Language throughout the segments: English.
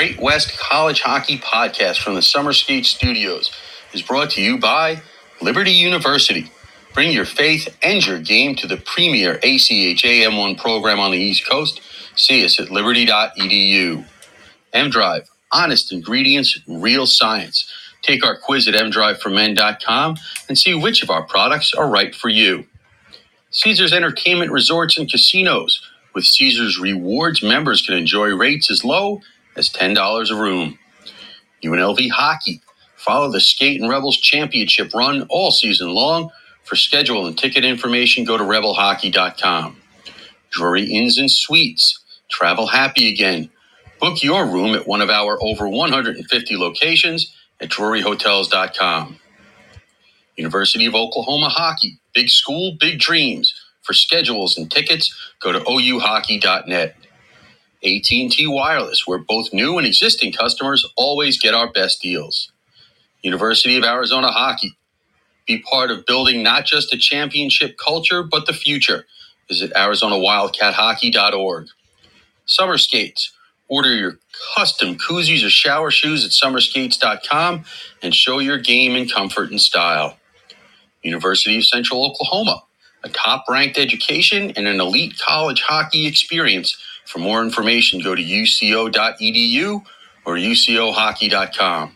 Great West College Hockey Podcast from the Summer Skate Studios is brought to you by Liberty University. Bring your faith and your game to the premier ACHA M1 program on the East Coast. See us at liberty.edu. M Drive, honest ingredients, real science. Take our quiz at mdriveformen.com and see which of our products are right for you. Caesars Entertainment Resorts and Casinos. With Caesars Rewards, members can enjoy rates as low as $10 a room. UNLV Hockey. Follow the Skating Rebels Championship run all season long. For schedule and ticket information, go to rebelhockey.com. Drury Inns and Suites. Travel happy again. Book your room at one of our over 150 locations at druryhotels.com. University of Oklahoma Hockey. Big school, big dreams. For schedules and tickets, go to ouhockey.net. AT&T Wireless, where both new and existing customers always get our best deals. University of Arizona Hockey. Be part of building not just a championship culture, but the future. Visit ArizonaWildcatHockey.org. Summer Skates. Order your custom koozies or shower shoes at summerskates.com and show your game in comfort and style. University of Central Oklahoma, a top ranked education and an elite college hockey experience. For more information, go to uco.edu or ucohockey.com.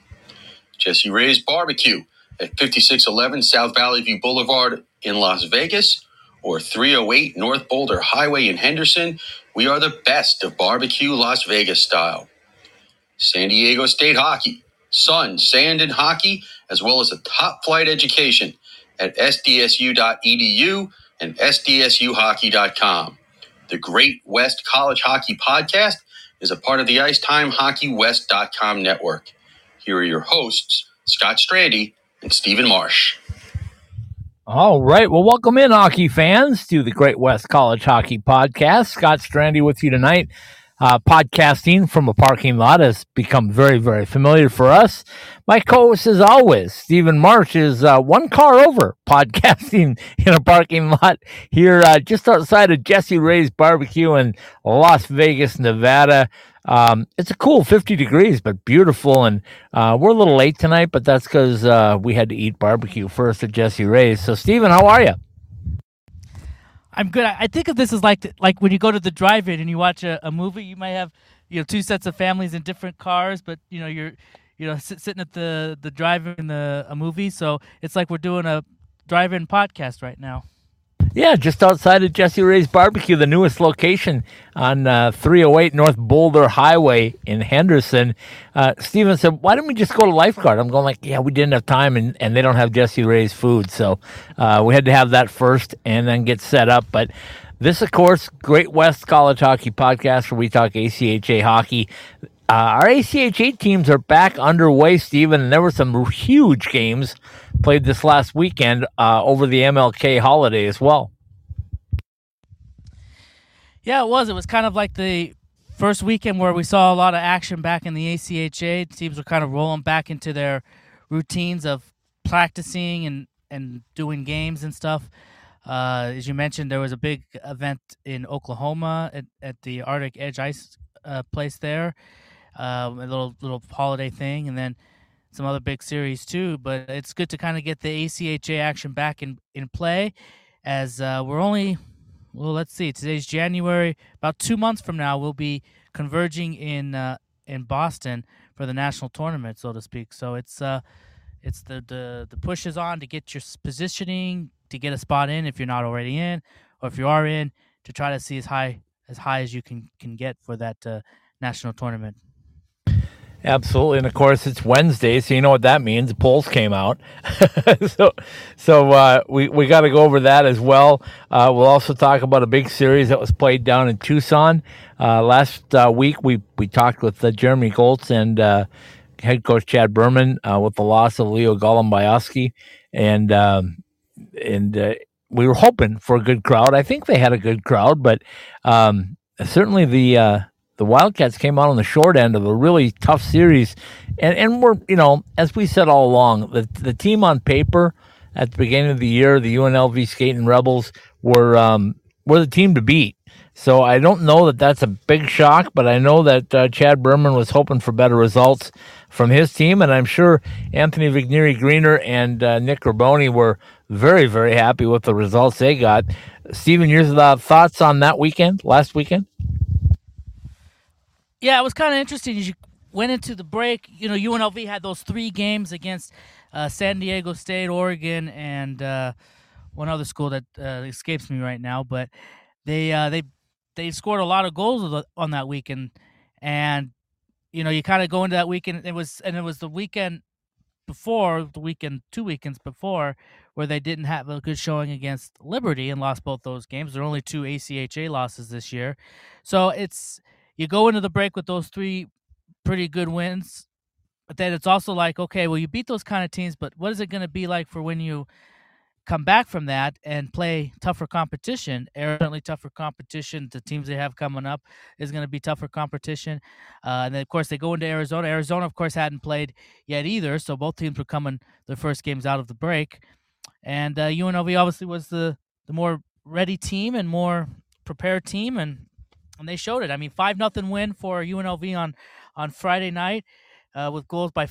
Jesse Ray's Barbecue at 5611 South Valley View Boulevard in Las Vegas or 308 North Boulder Highway in Henderson. We are the best of barbecue Las Vegas style. San Diego State Hockey, sun, sand, and hockey, as well as a top flight education at sdsu.edu and sdsuhockey.com. The Great West College Hockey Podcast is a part of the IcetimeHockeyWest.com network. Here are your hosts, Scott Strandy and Stephen Marsh. All right. Well, welcome in, hockey fans, to the Great West College Hockey Podcast. Scott Strandy with you tonight. Uh, podcasting from a parking lot has become very, very familiar for us. My co-host, as always, Stephen Marsh, is uh, one car over, podcasting in a parking lot here uh, just outside of Jesse Ray's Barbecue in Las Vegas, Nevada. Um, it's a cool 50 degrees, but beautiful. And uh, we're a little late tonight, but that's because uh, we had to eat barbecue first at Jesse Ray's. So, Stephen, how are you? I'm good. I think of this as like like when you go to the drive-in and you watch a, a movie. You might have you know two sets of families in different cars, but you know you're you know sit, sitting at the the drive-in in the a movie. So it's like we're doing a drive-in podcast right now. Yeah, just outside of Jesse Ray's Barbecue, the newest location on uh, 308 North Boulder Highway in Henderson. Uh, Steven said, why don't we just go to Lifeguard? I'm going like, yeah, we didn't have time and, and they don't have Jesse Ray's food. So uh, we had to have that first and then get set up. But this, of course, Great West College Hockey Podcast where we talk ACHA hockey. Uh, our ACHA teams are back underway, Steven, and there were some huge games played this last weekend uh, over the MLK holiday as well. Yeah, it was. It was kind of like the first weekend where we saw a lot of action back in the ACHA. Teams were kind of rolling back into their routines of practicing and, and doing games and stuff. Uh, as you mentioned, there was a big event in Oklahoma at, at the Arctic Edge Ice uh, place there uh, a little little holiday thing, and then some other big series too. But it's good to kind of get the ACHA action back in in play, as uh, we're only well, let's see, today's January. About two months from now, we'll be converging in uh, in Boston for the national tournament, so to speak. So it's uh, it's the the the push is on to get your positioning to get a spot in if you're not already in, or if you are in, to try to see as high as high as you can can get for that uh, national tournament. Absolutely, and of course it's Wednesday, so you know what that means. Polls came out, so so uh, we we got to go over that as well. Uh, we'll also talk about a big series that was played down in Tucson uh, last uh, week. We we talked with uh, Jeremy Goltz and uh, head coach Chad Berman with the loss of Leo Golembiewski, and um, and we were hoping for a good crowd. I think they had a good crowd, but um, certainly the the Wildcats came out on the short end of a really tough series, and and we're you know as we said all along, the the team on paper at the beginning of the year, the UNLV Skating Rebels were um, were the team to beat. So I don't know that that's a big shock, but I know that uh, Chad Berman was hoping for better results from his team, and I'm sure Anthony Vigneri Greener and uh, Nick Riboni were very, very happy with the results they got. Stephen, your thoughts on that weekend, last weekend? Yeah, it was kind of interesting. As you went into the break. You know, UNLV had those three games against uh, San Diego State, Oregon, and uh, one other school that uh, escapes me right now. But they uh, they they scored a lot of goals on that weekend, and you know, you kind of go into that weekend. It was and it was the weekend before the weekend, two weekends before, where they didn't have a good showing against Liberty and lost both those games. There are only two ACHA losses this year, so it's you go into the break with those three pretty good wins, but then it's also like, okay, well, you beat those kind of teams, but what is it going to be like for when you come back from that and play tougher competition? Certainly tougher competition. The teams they have coming up is going to be tougher competition. Uh, and then, of course, they go into Arizona. Arizona, of course, hadn't played yet either, so both teams were coming their first games out of the break. And uh, UNLV obviously was the, the more ready team and more prepared team, and and they showed it. I mean, five nothing win for UNLV on on Friday night. Uh, with goals by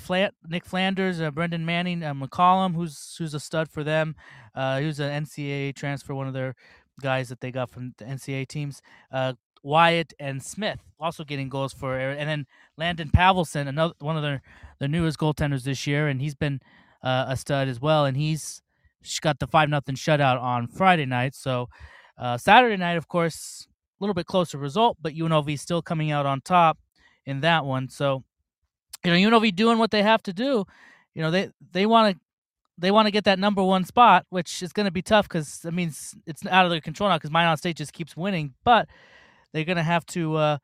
Nick Flanders, uh, Brendan Manning, uh, McCollum, who's who's a stud for them. Uh, he was an NCAA transfer, one of their guys that they got from the NCAA teams. Uh, Wyatt and Smith also getting goals for, and then Landon Pavelson, another one of their their newest goaltenders this year, and he's been uh, a stud as well. And he's got the five nothing shutout on Friday night. So Saturday night, of course, little bit closer result, but UNLV still coming out on top in that one. So, you know, UNLV doing what they have to do. You know, they they want to they want to get that number one spot, which is going to be tough because that means it's out of their control now because Minot State just keeps winning. But they're going to have to, uh,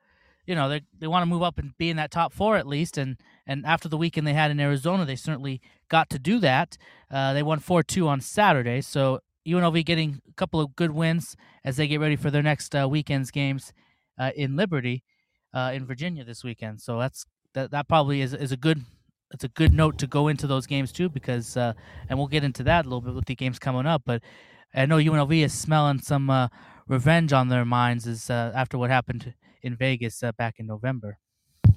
you know, they they want to move up and be in that top four at least. And and after the weekend they had in Arizona, they certainly got to do that. Uh, they won four two on Saturday, so UNLV getting a couple of good wins as they get ready for their next uh, weekend's games uh, in Liberty, uh, in Virginia this weekend. So that's that. That probably is is a good. It's a good note to go into those games too, because uh, and we'll get into that a little bit with the games coming up. But I know UNLV is smelling some uh, revenge on their minds is uh, after what happened in Vegas back in November.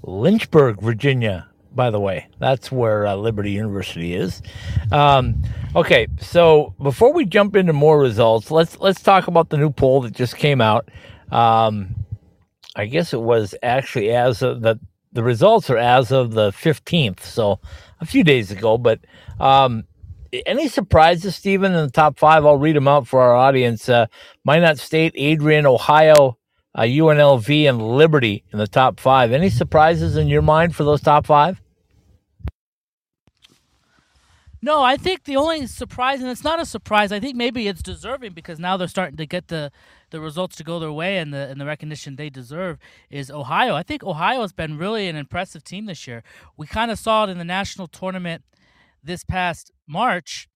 Lynchburg, Virginia by the way. That's where uh, Liberty University is. Um, okay, so before we jump into more results, let's let's talk about the new poll that just came out. Um, I guess it was actually as of the the results are as of the fifteenth, so a few days ago. But um, any surprises, Stephen, in the top five? I'll read them out for our audience. Uh, Minot State, Adrian, Ohio, uh, UNLV, and Liberty in the top five. Any surprises in your mind for those top five? No, I think the only surprise, and it's not a surprise. I think maybe it's deserving because now they're starting to get the, the results to go their way and the and the recognition they deserve. Is Ohio? I think Ohio has been really an impressive team this year. We kind of saw it in the national tournament this past March.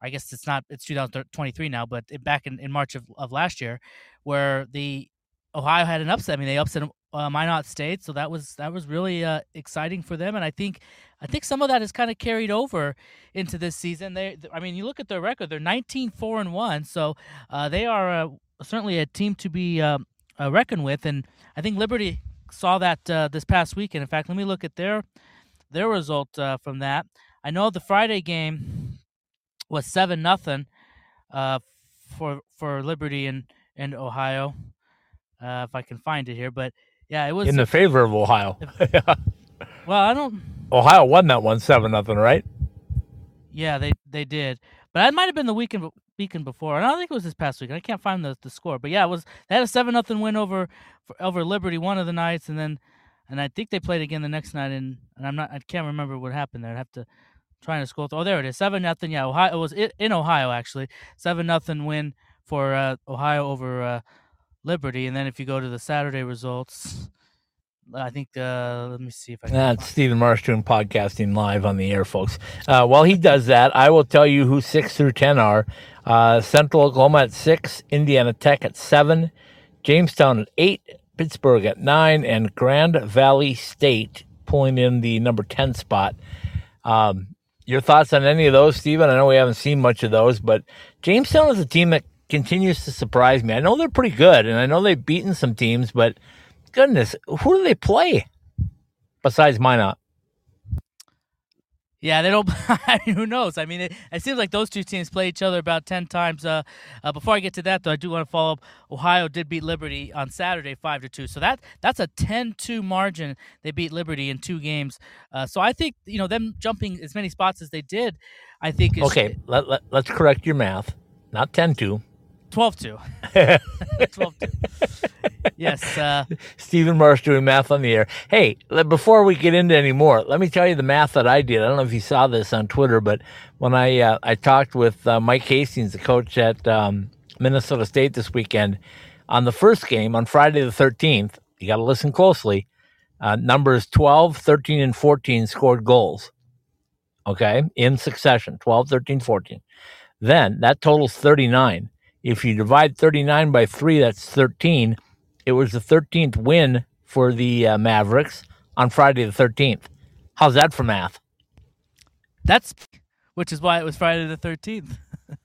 I guess it's not it's 2023 now, but back in, in March of, of last year, where the Ohio had an upset. I mean, they upset uh, Minot State, so that was that was really uh, exciting for them. And I think I think some of that is kind of carried over into this season. They, I mean, you look at their record; they're 19 four and one, so uh, they are uh, certainly a team to be um, uh, reckoned with. And I think Liberty saw that uh, this past weekend. In fact, let me look at their their result from that. I know the Friday game was seven nothing for for Liberty and and Ohio uh, if I can find it here. But yeah, it was in the favor of Ohio. well, I don't. Ohio won that one seven nothing, right? Yeah, they they did, but that might have been the weekend weekend before. And I don't think it was this past weekend. I can't find the, the score, but yeah, it was. They had a seven nothing win over over Liberty one of the nights, and then and I think they played again the next night. And, and I'm not. I can't remember what happened there. I'd have to trying to scroll through. Oh, there it is. Seven nothing. Yeah, Ohio. It was in Ohio actually. Seven nothing win for uh, Ohio over uh, Liberty, and then if you go to the Saturday results, I think uh, let me see if I. Can That's Stephen Marsh doing podcasting live on the air, folks. Uh, while he does that, I will tell you who six through ten are. Uh, Central Oklahoma at six, Indiana Tech at seven, Jamestown at eight, Pittsburgh at nine, and Grand Valley State pulling in the number ten spot. Um, your thoughts on any of those, Stephen? I know we haven't seen much of those, but Jamestown is a team that continues to surprise me. I know they're pretty good, and I know they've beaten some teams, but goodness, who do they play besides Minot? Yeah, they don't. who knows? I mean, it, it, seems like those two teams play each other about ten times. Uh, uh, before I get to that, though, I do want to follow up. Ohio did beat Liberty on Saturday, five to two. So that that's a 10-2 margin. They beat Liberty in two games. Uh, so I think you know them jumping as many spots as they did. I think is, okay. Let, let, let's correct your math. Not 10-2. 12 2. 12 2. yes. Uh, Stephen Marsh doing math on the air. Hey, before we get into any more, let me tell you the math that I did. I don't know if you saw this on Twitter, but when I uh, I talked with uh, Mike Hastings, the coach at um, Minnesota State this weekend, on the first game on Friday the 13th, you got to listen closely. Uh, numbers 12, 13, and 14 scored goals. Okay, in succession 12, 13, 14. Then that totals 39. If you divide 39 by 3, that's 13. It was the 13th win for the uh, Mavericks on Friday the 13th. How's that for math? That's which is why it was Friday the 13th.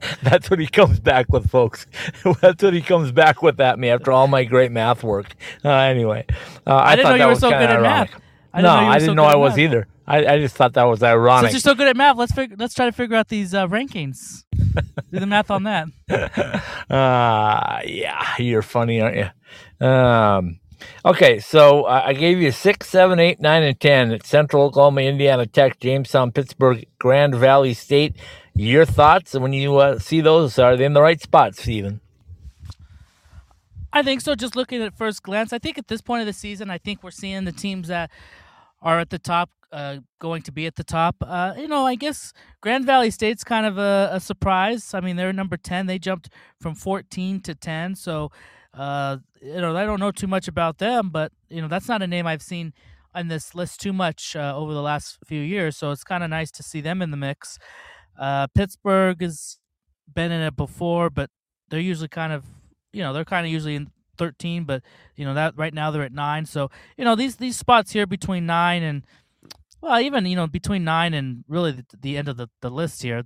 That's what he comes back with, folks. That's what he comes back with at me after all my great math work. Uh, anyway, uh, I, I, didn't know you were so good at math. I no, I didn't know I was either. I, I just thought that was ironic. Since you're so good at math, let's figure, let's try to figure out these uh, rankings. Do the math on that. Uh, yeah, you're funny, aren't you? Um, okay, so uh, I gave you six, seven, eight, nine, and ten at Central Oklahoma, Indiana Tech, Jamestown, Pittsburgh, Grand Valley State. Your thoughts when you uh, see those? Are they in the right spot, Stephen? I think so. Just looking at first glance, I think at this point of the season, I think we're seeing the teams that are at the top uh, going to be at the top. Uh, you know, I guess Grand Valley State's kind of a, a, surprise. I mean, they're number 10. They jumped from 14 to 10. So, uh, you know, I don't know too much about them, but, you know, that's not a name I've seen on this list too much uh, over the last few years. So it's kind of nice to see them in the mix. Uh, Pittsburgh has been in it before, but they're usually kind of, you know, they're kind of usually in 13, but you know that right now they're at nine. So you know these these spots here between nine and well, even you know between nine and really the, the end of the, the list here.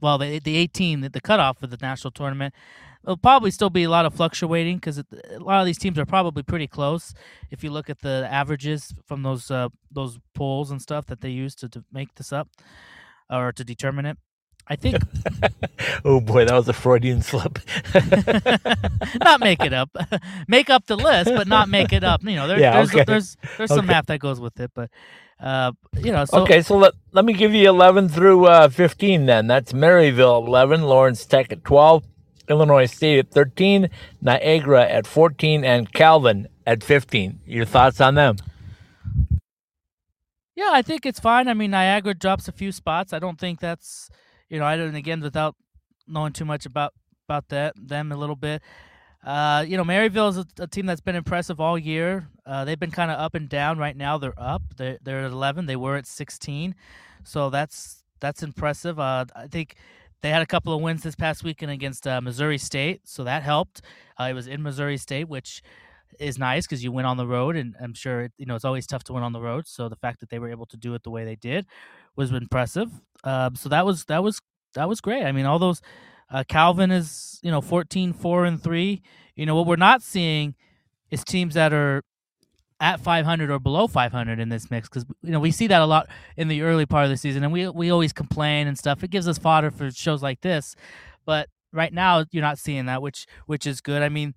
Well, the the 18, the, cutoff for the national tournament, there'll probably still be a lot of fluctuating because a lot of these teams are probably pretty close. If you look at the averages from those uh, those polls and stuff that they use to, to make this up or to determine it. I think. oh boy, that was a Freudian slip. not make it up, make up the list, but not make it up. You know, there, yeah, there's okay. there's there's some okay. math that goes with it, but uh, you know. So, okay, so let let me give you eleven through uh, fifteen. Then that's Maryville eleven, Lawrence Tech at twelve, Illinois State at thirteen, Niagara at fourteen, and Calvin at fifteen. Your thoughts on them? Yeah, I think it's fine. I mean, Niagara drops a few spots. I don't think that's you know, I don't again without knowing too much about about that them a little bit. Uh, you know, Maryville is a, a, team that's been impressive all year. Uh, they've been kind of up and down. Right now, they're up. They're, they're at 11. They were at 16, so that's that's impressive. Uh, I think they had a couple of wins this past weekend against uh, Missouri State, so that helped. Uh, it was in Missouri State, which is nice because you win on the road, and I'm sure you know it's always tough to win on the road. So the fact that they were able to do it the way they did was impressive. Um, so that was that was that was great. I mean, all those uh, Calvin is you know 14, 4 and three. You know what we're not seeing is teams that are at 500 or below 500 in this mix because you know we see that a lot in the early part of the season, and we we always complain and stuff. It gives us fodder for shows like this, but right now you're not seeing that, which which is good. I mean,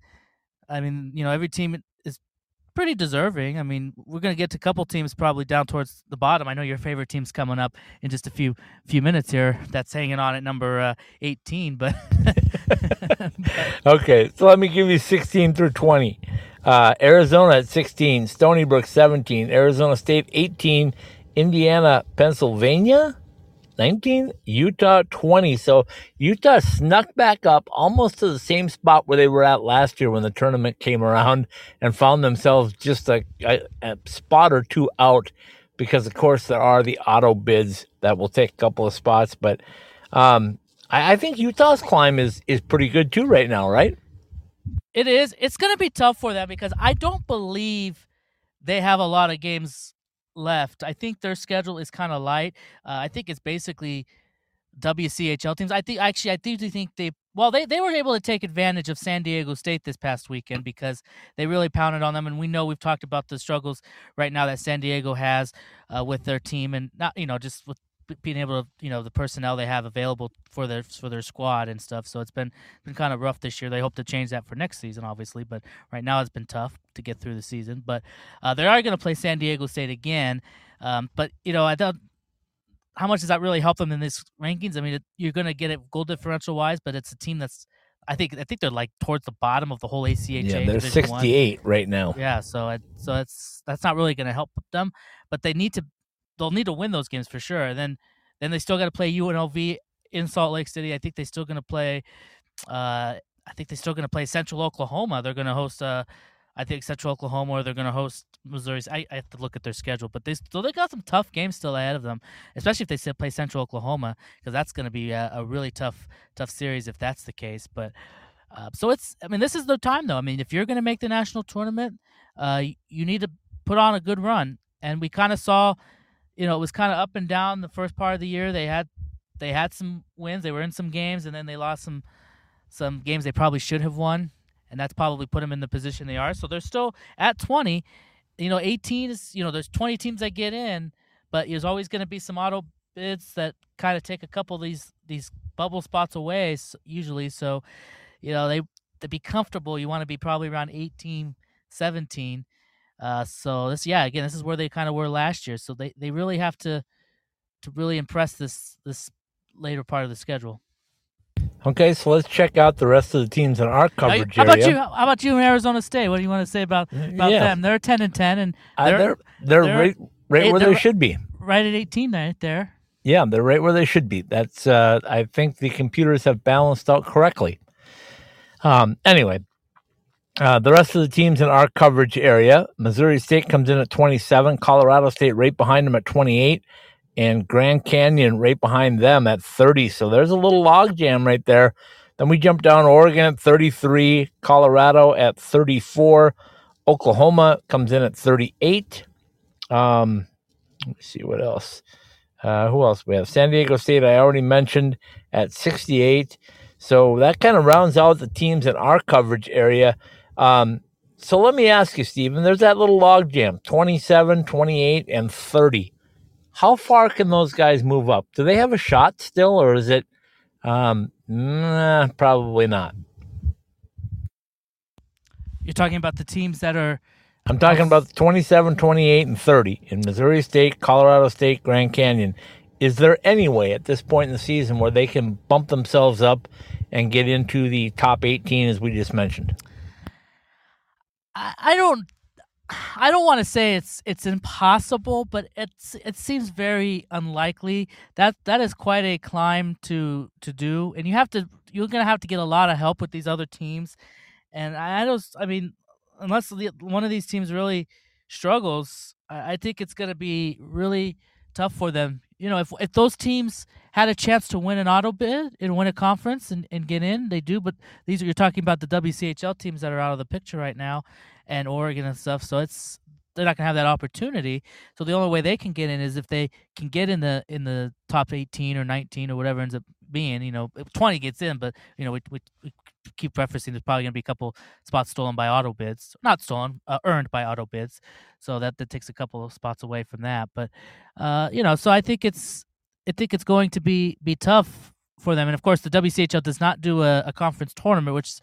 I mean you know every team pretty deserving. I mean, we're going to get to a couple teams probably down towards the bottom. I know your favorite team's coming up in just a few few minutes here. That's hanging on at number uh, 18, but Okay, so let me give you 16 through 20. Uh, Arizona at 16, Stony Brook 17, Arizona State 18, Indiana, Pennsylvania 19, Utah 20. So Utah snuck back up almost to the same spot where they were at last year when the tournament came around and found themselves just a, a, a spot or two out because, of course, there are the auto bids that will take a couple of spots. But um, I, I think Utah's climb is, is pretty good too right now, right? It is. It's going to be tough for them because I don't believe they have a lot of games left. I think their schedule is kind of light. Uh, I think it's basically WCHL teams. I think actually I do think they well they, they were able to take advantage of San Diego State this past weekend because they really pounded on them and we know we've talked about the struggles right now that San Diego has uh, with their team and not you know just with being able to you know the personnel they have available for their for their squad and stuff. So it's been been kind of rough this year. They hope to change that for next season, obviously, but right now it's been tough to get through the season. But uh, they are going to play San Diego State again. Um, but you know I thought how much does that really help them in these rankings? I mean, it, you're going to get it goal differential wise, but it's a team that's I think I think they're like towards the bottom of the whole ACHA. Yeah, they're 68 right now. Yeah, so it, so it's that's not really going to help them, but they need to they'll need to win those games for sure. And then then they still got to play UNLV in Salt Lake City. I think they still going to play. Uh, I think they're still going to play Central Oklahoma. They're going to host. Uh, I think Central Oklahoma, or they're going to host Missouri. I, I, have to look at their schedule, but they still they got some tough games still ahead of them, especially if they still play Central Oklahoma, because that's going to be a, a, really tough tough series if that's the case. But uh, so it's. I mean, this is the time though. I mean, if you're going to make the national tournament, uh, you need to put on a good run, and we kind of saw you know, it was kind of up and down the first part of the year. They had they had some wins. They were in some games, and then they lost some some games they probably should have won, and that's probably put them in the position they are. So they're still at 20. You know, 18 is you know, there's 20 teams that get in, but there's always going to be some auto bids that kind of take a couple of these these bubble spots away usually. So, you know, they to be comfortable, you want to be probably around 18, 17. Uh, so this, yeah, again, this is where they kind of were last year. So they, they really have to to really impress this this later part of the schedule. Okay, so let's check out the rest of the teams in our coverage how, how about you? How about you in Arizona State? What do you want to say about about yeah. them? They're ten and ten, and they're uh, they're, they're, they're, right, right eight, where they should be. Right at eighteen, right there. Yeah, they're right where they should be. That's uh, I think the computers have balanced out correctly. Um, anyway, uh, the rest of the teams in our coverage area, Missouri State comes in at 27, Colorado State right behind them at 28, and Grand Canyon right behind them at 30. So there's a little logjam right there. Then we jump down Oregon at 33, Colorado at 34, Oklahoma comes in at 38. Um, let me see what else. Uh, who else we have? San Diego State, I already mentioned at 68. So that kind of rounds out the teams in our coverage area. Um, so let me ask you, Stephen, there's that little log jam 27, 28, and 30. How far can those guys move up? Do they have a shot still, or is it um, nah, probably not? You're talking about the teams that are. I'm talking about 27, 28, and 30 in Missouri State, Colorado State, Grand Canyon. Is there any way at this point in the season where they can bump themselves up and get into the top 18 as we just mentioned? I, I don't I don't want to say it's it's impossible, but it's it seems very unlikely. That that is quite a climb to to do, and you have to you're gonna have to get a lot of help with these other teams. And I don't. I mean, unless the, one of these teams really struggles, I, I think it's gonna be really tough for them. You know, if if those teams had a chance to win an auto bid and win a conference and, and get in, they do. But these are you're talking about the WCHL teams that are out of the picture right now, and Oregon and stuff. So it's they're not gonna have that opportunity. So the only way they can get in is if they can get in the in the top 18 or 19 or whatever ends up being. You know, 20 gets in, but you know we, we, we keep referencing there's probably going to be a couple spots stolen by auto bids not stolen uh, earned by auto bids so that that takes a couple of spots away from that but uh you know so i think it's I think it's going to be be tough for them. And of course, the WCHL does not do a, a conference tournament, which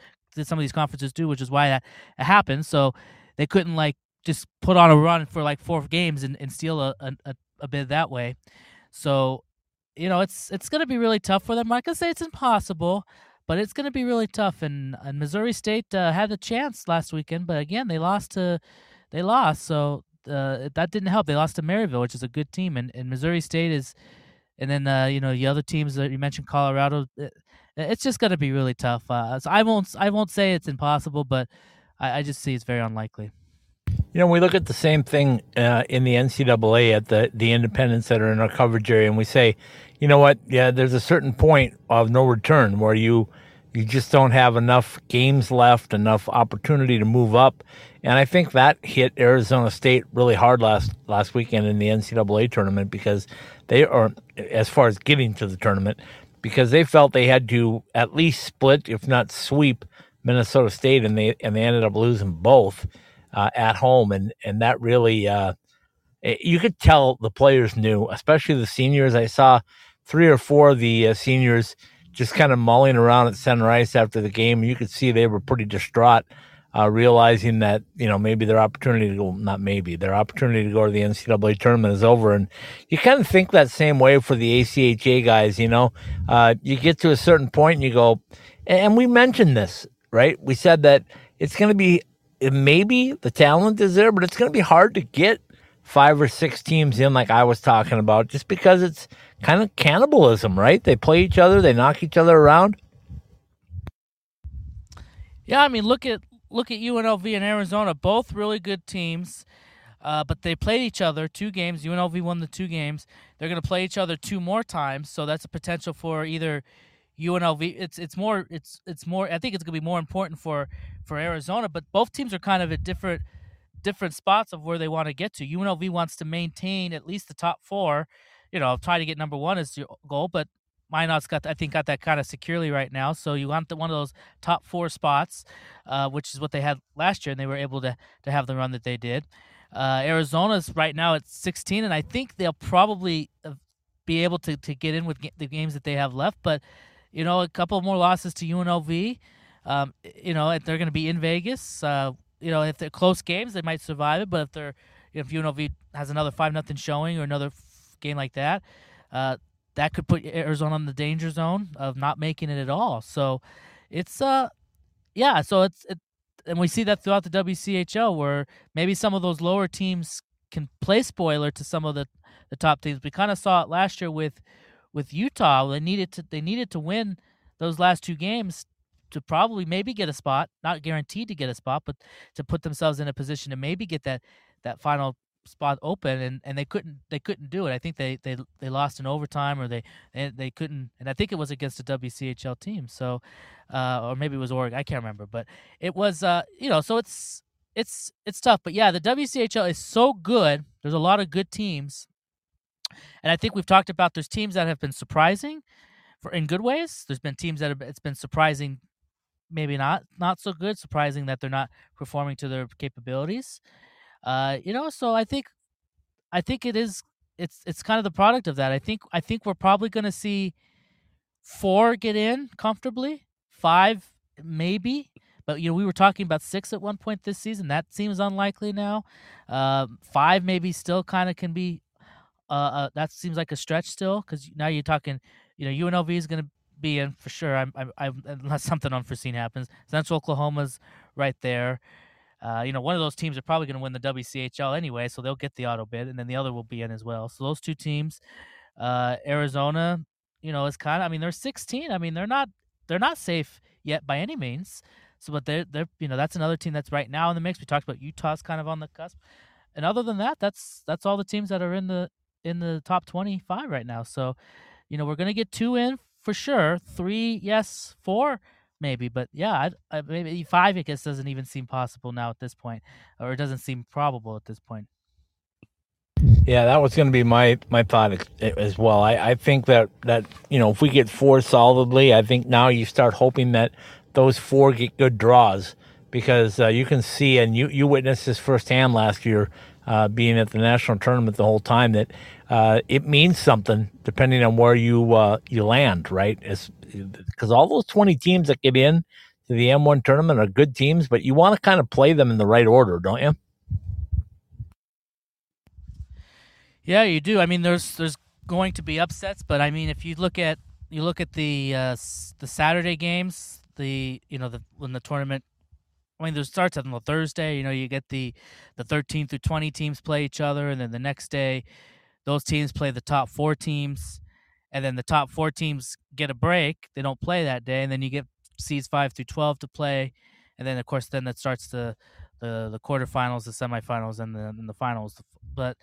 some of these conferences do, which is why that happens. So they couldn't like just put on a run for like four games and, and steal a, a, a bid that way. So, you know, it's it's going to be really tough for them. I'm not going to say it's impossible, but it's going to be really tough. And, and Missouri State uh, had the chance last weekend, but again, they lost to they lost. So uh, that didn't help. They lost to Maryville, which is a good team, and, and Missouri State is and then uh, you know the other teams that you mentioned, Colorado. It, it's just going to be really tough. Uh, so I won't I won't say it's impossible, but I, I, just see it's very unlikely. You know, we look at the same thing uh, in the NCAA at the the independents that are in our coverage area, and we say, you know what? Yeah, there's a certain point of no return where you you just don't have enough games left, enough opportunity to move up, and I think that hit Arizona State really hard last last weekend in the NCAA tournament because they are as far as getting to the tournament because they felt they had to at least split, if not sweep, Minnesota State, and they and they ended up losing both uh, at home, and and that really uh, you could tell the players knew, especially the seniors. I saw three or four of the uh, seniors just kind of mulling around at center ice after the game. You could see they were pretty distraught, uh, realizing that you know maybe their opportunity to go, not maybe their opportunity to go to the NCAA tournament is over. And you kind of think that same way for the ACHA guys. You know, uh, you get to a certain point and you go, and we mentioned this, right? We said that it's going to be maybe the talent is there, but it's going to be hard to get five or six teams in, like I was talking about, just because it's kind of cannibalism, right? They play each other, they knock each other around. Yeah, I mean, look at look at UNLV and Arizona, both really good teams, uh, but they played each other two games. UNLV won the two games. They're going to play each other two more times, so that's a potential for either UNLV. It's it's more it's it's more. I think it's going to be more important for for Arizona, but both teams are kind of at different different spots of where they want to get to. UNLV wants to maintain at least the top four. You know, try to get number one as your goal, but Minot's got I think got that kind of securely right now. So you want the, one of those top four spots, uh, which is what they had last year, and they were able to to have the run that they did. Uh, Arizona's right now at 16, and I think they'll probably uh, be able to, to get in with the games that they have left. But you know, a couple more losses to UNLV. Um, you know, they're going to be in Vegas. Uh, you know, if they're close games, they might survive it. But if they're, if UNLV has another five nothing showing or another f- game like that, uh, that could put Arizona in the danger zone of not making it at all. So, it's uh, yeah. So it's it, and we see that throughout the WCHL where maybe some of those lower teams can play spoiler to some of the the top teams. We kind of saw it last year with with Utah. They needed to they needed to win those last two games to probably maybe get a spot, not guaranteed to get a spot, but to put themselves in a position to maybe get that that final spot open and, and they couldn't they couldn't do it. I think they they, they lost in overtime or they, they they couldn't and I think it was against a WCHL team. So uh, or maybe it was Oregon, I can't remember, but it was uh you know, so it's it's it's tough, but yeah, the WCHL is so good. There's a lot of good teams. And I think we've talked about there's teams that have been surprising for in good ways. There's been teams that have it's been surprising maybe not not so good. Surprising that they're not performing to their capabilities. Uh, you know, so I think I think it is it's it's kind of the product of that. I think I think we're probably going to see four get in comfortably, five maybe. But you know, we were talking about six at one point this season. That seems unlikely now. Uh, five maybe still kind of can be. Uh, uh, that seems like a stretch still because now you're talking. You know, UNLV is going to be in for sure. I'm, I'm, I'm, unless something unforeseen happens. Central Oklahoma's right there. Uh, you know, one of those teams are probably going to win the WCHL anyway, so they'll get the auto bid, and then the other will be in as well. So those two teams, uh, Arizona, you know, is kind of. I mean, they're 16. I mean, they're not they're not safe yet by any means. So, but they're they're you know that's another team that's right now in the mix. We talked about Utah's kind of on the cusp, and other than that, that's that's all the teams that are in the in the top 25 right now. So, you know, we're going to get two in for sure. Three, yes. Four, maybe. But yeah, I, maybe five. I guess doesn't even seem possible now at this point, or it doesn't seem probable at this point. Yeah, that was going to be my my thought as well. I, I think that that you know if we get four solidly, I think now you start hoping that those four get good draws because uh, you can see and you you witnessed this firsthand last year uh, being at the national tournament the whole time that uh, it means something depending on where you uh, you land, right? Because all those twenty teams that get in to the M1 tournament are good teams, but you want to kind of play them in the right order, don't you? Yeah, you do. I mean, there's there's going to be upsets, but I mean, if you look at you look at the uh, the Saturday games, the you know the when the tournament I mean, there starts on the Thursday. You know, you get the the 13 through 20 teams play each other, and then the next day, those teams play the top four teams, and then the top four teams get a break. They don't play that day, and then you get seeds five through 12 to play, and then of course, then that starts the the the quarterfinals, the semifinals, and the and the finals. But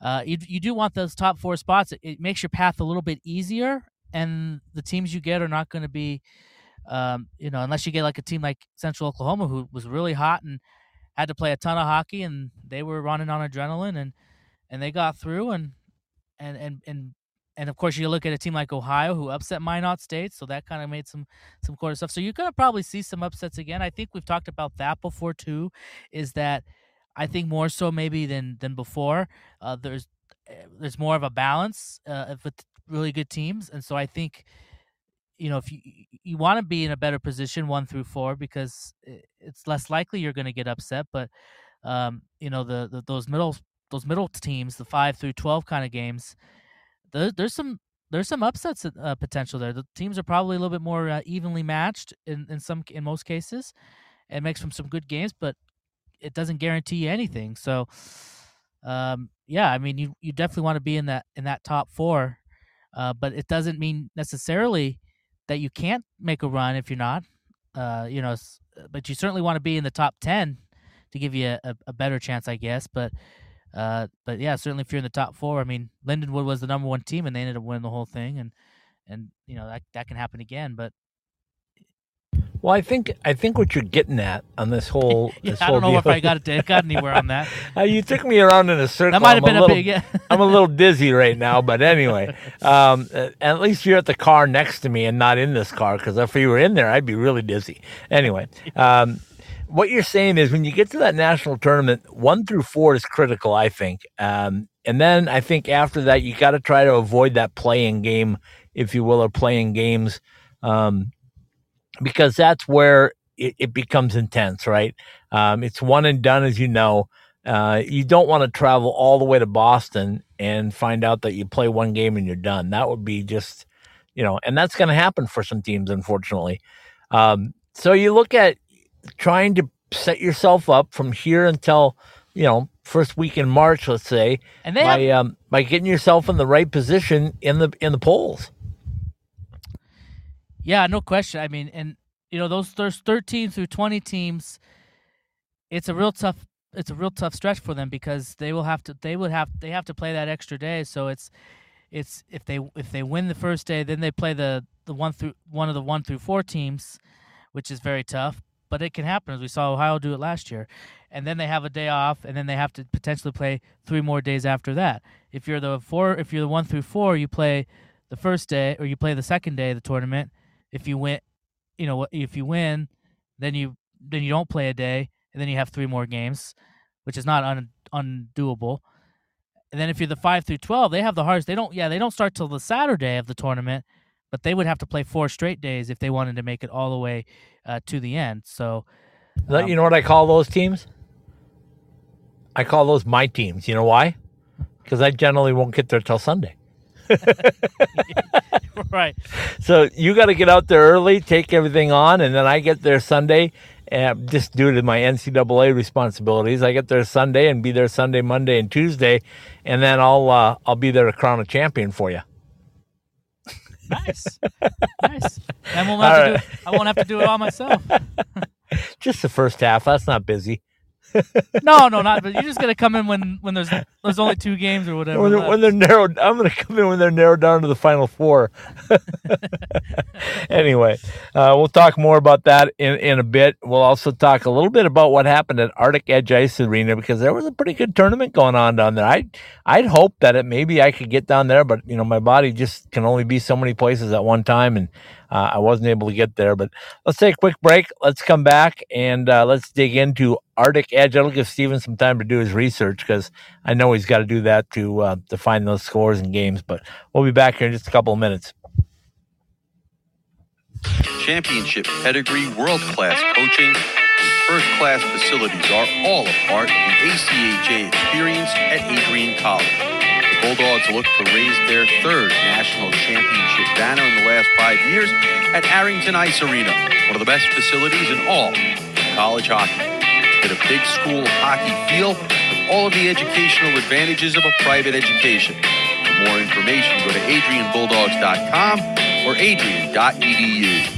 uh, you you do want those top four spots. It, it makes your path a little bit easier, and the teams you get are not going to be um, you know, unless you get like a team like Central Oklahoma who was really hot and had to play a ton of hockey, and they were running on adrenaline, and and they got through, and and and and and of course you look at a team like Ohio who upset Minot State, so that kind of made some some quarter stuff. So you're gonna probably see some upsets again. I think we've talked about that before too. Is that I think more so maybe than than before. Uh, there's eh, there's more of a balance uh, with really good teams, and so I think you know if you you want to be in a better position one through four because it's less likely you're going to get upset, but um, you know the, the those middle those middle teams, the five through twelve kind of games, there, there's some there's some upsets uh, potential there. The teams are probably a little bit more uh, evenly matched in, in some in most cases. It makes from some good games, but it doesn't guarantee anything. So, um, yeah, I mean, you you definitely want to be in that in that top four, uh, but it doesn't mean necessarily that you can't make a run if you're not. Uh, you know, but you certainly want to be in the top ten to give you a, a better chance, I guess. But uh, but yeah, certainly if you're in the top four, I mean, Lindenwood was the number one team, and they ended up winning the whole thing, and and you know that that can happen again. But well, I think I think what you're getting at on this whole, yeah, this I don't know deal, if I got it, got anywhere on that. uh, you took me around in a circle. That might have been a, little, big. Yeah. I'm a little dizzy right now, but anyway, um, at least you're at the car next to me and not in this car because if you were in there, I'd be really dizzy. Anyway, um, what you're saying is when you get to that national tournament, one through four is critical, I think. Um, and then I think after that, you got to try to avoid that playing game, if you will, or playing games, um, because that's where it, it becomes intense, right? Um, it's one and done, as you know. Uh, you don't want to travel all the way to Boston and find out that you play one game and you're done. That would be just, you know, and that's going to happen for some teams, unfortunately. Um, so you look at trying to set yourself up from here until you know first week in March, let's say, and by have, um, by getting yourself in the right position in the in the polls. Yeah, no question. I mean, and you know those there's 13 through 20 teams. It's a real tough. It's a real tough stretch for them because they will have to. They would have. They have to play that extra day. So it's, it's if they if they win the first day, then they play the the one through one of the one through four teams, which is very tough but it can happen as we saw Ohio do it last year. And then they have a day off, and then they have to potentially play three more days after that. If you're the four, if you're the one through four, you play the first day or you play the second day of the tournament. If you win, you know, if you win, then you then you don't play a day, and then you have three more games, which is not un, undoable. And then if you're the five through twelve, they have the hardest. They don't, yeah, they don't start till the Saturday of the tournament, but they would have to play four straight days if they wanted to make it all the way uh, to the end. So, um, you know what I call those teams? I call those my teams. You know why? Because I generally won't get there till Sunday. right. So you got to get out there early, take everything on, and then I get there Sunday. And just due to my NCAA responsibilities, I get there Sunday and be there Sunday, Monday, and Tuesday, and then I'll uh, I'll be there to crown a champion for you. Nice, nice. I won't have to do it. I won't have to do it all myself. Just the first half. That's not busy. No, no, not. But you're just gonna come in when when there's there's only two games or whatever. When they're, when they're narrowed, I'm gonna come in when they're narrowed down to the final four. anyway, uh, we'll talk more about that in in a bit. We'll also talk a little bit about what happened at Arctic Edge Ice Arena because there was a pretty good tournament going on down there. I I'd hope that it maybe I could get down there, but you know my body just can only be so many places at one time, and uh, I wasn't able to get there. But let's take a quick break. Let's come back and uh, let's dig into Arctic Edge. I'll give Steven some time to do his research because I know he's got to do that to uh, to find those scores and games. But we'll be back here in just a couple of minutes. Championship pedigree, world class coaching, first class facilities are all a part of the ACHA experience at Adrian College. Bulldogs look to raise their third national championship banner in the last five years at Arrington Ice Arena, one of the best facilities in all college hockey. Get a big school hockey feel with all of the educational advantages of a private education. For more information, go to adrianbulldogs.com or adrian.edu.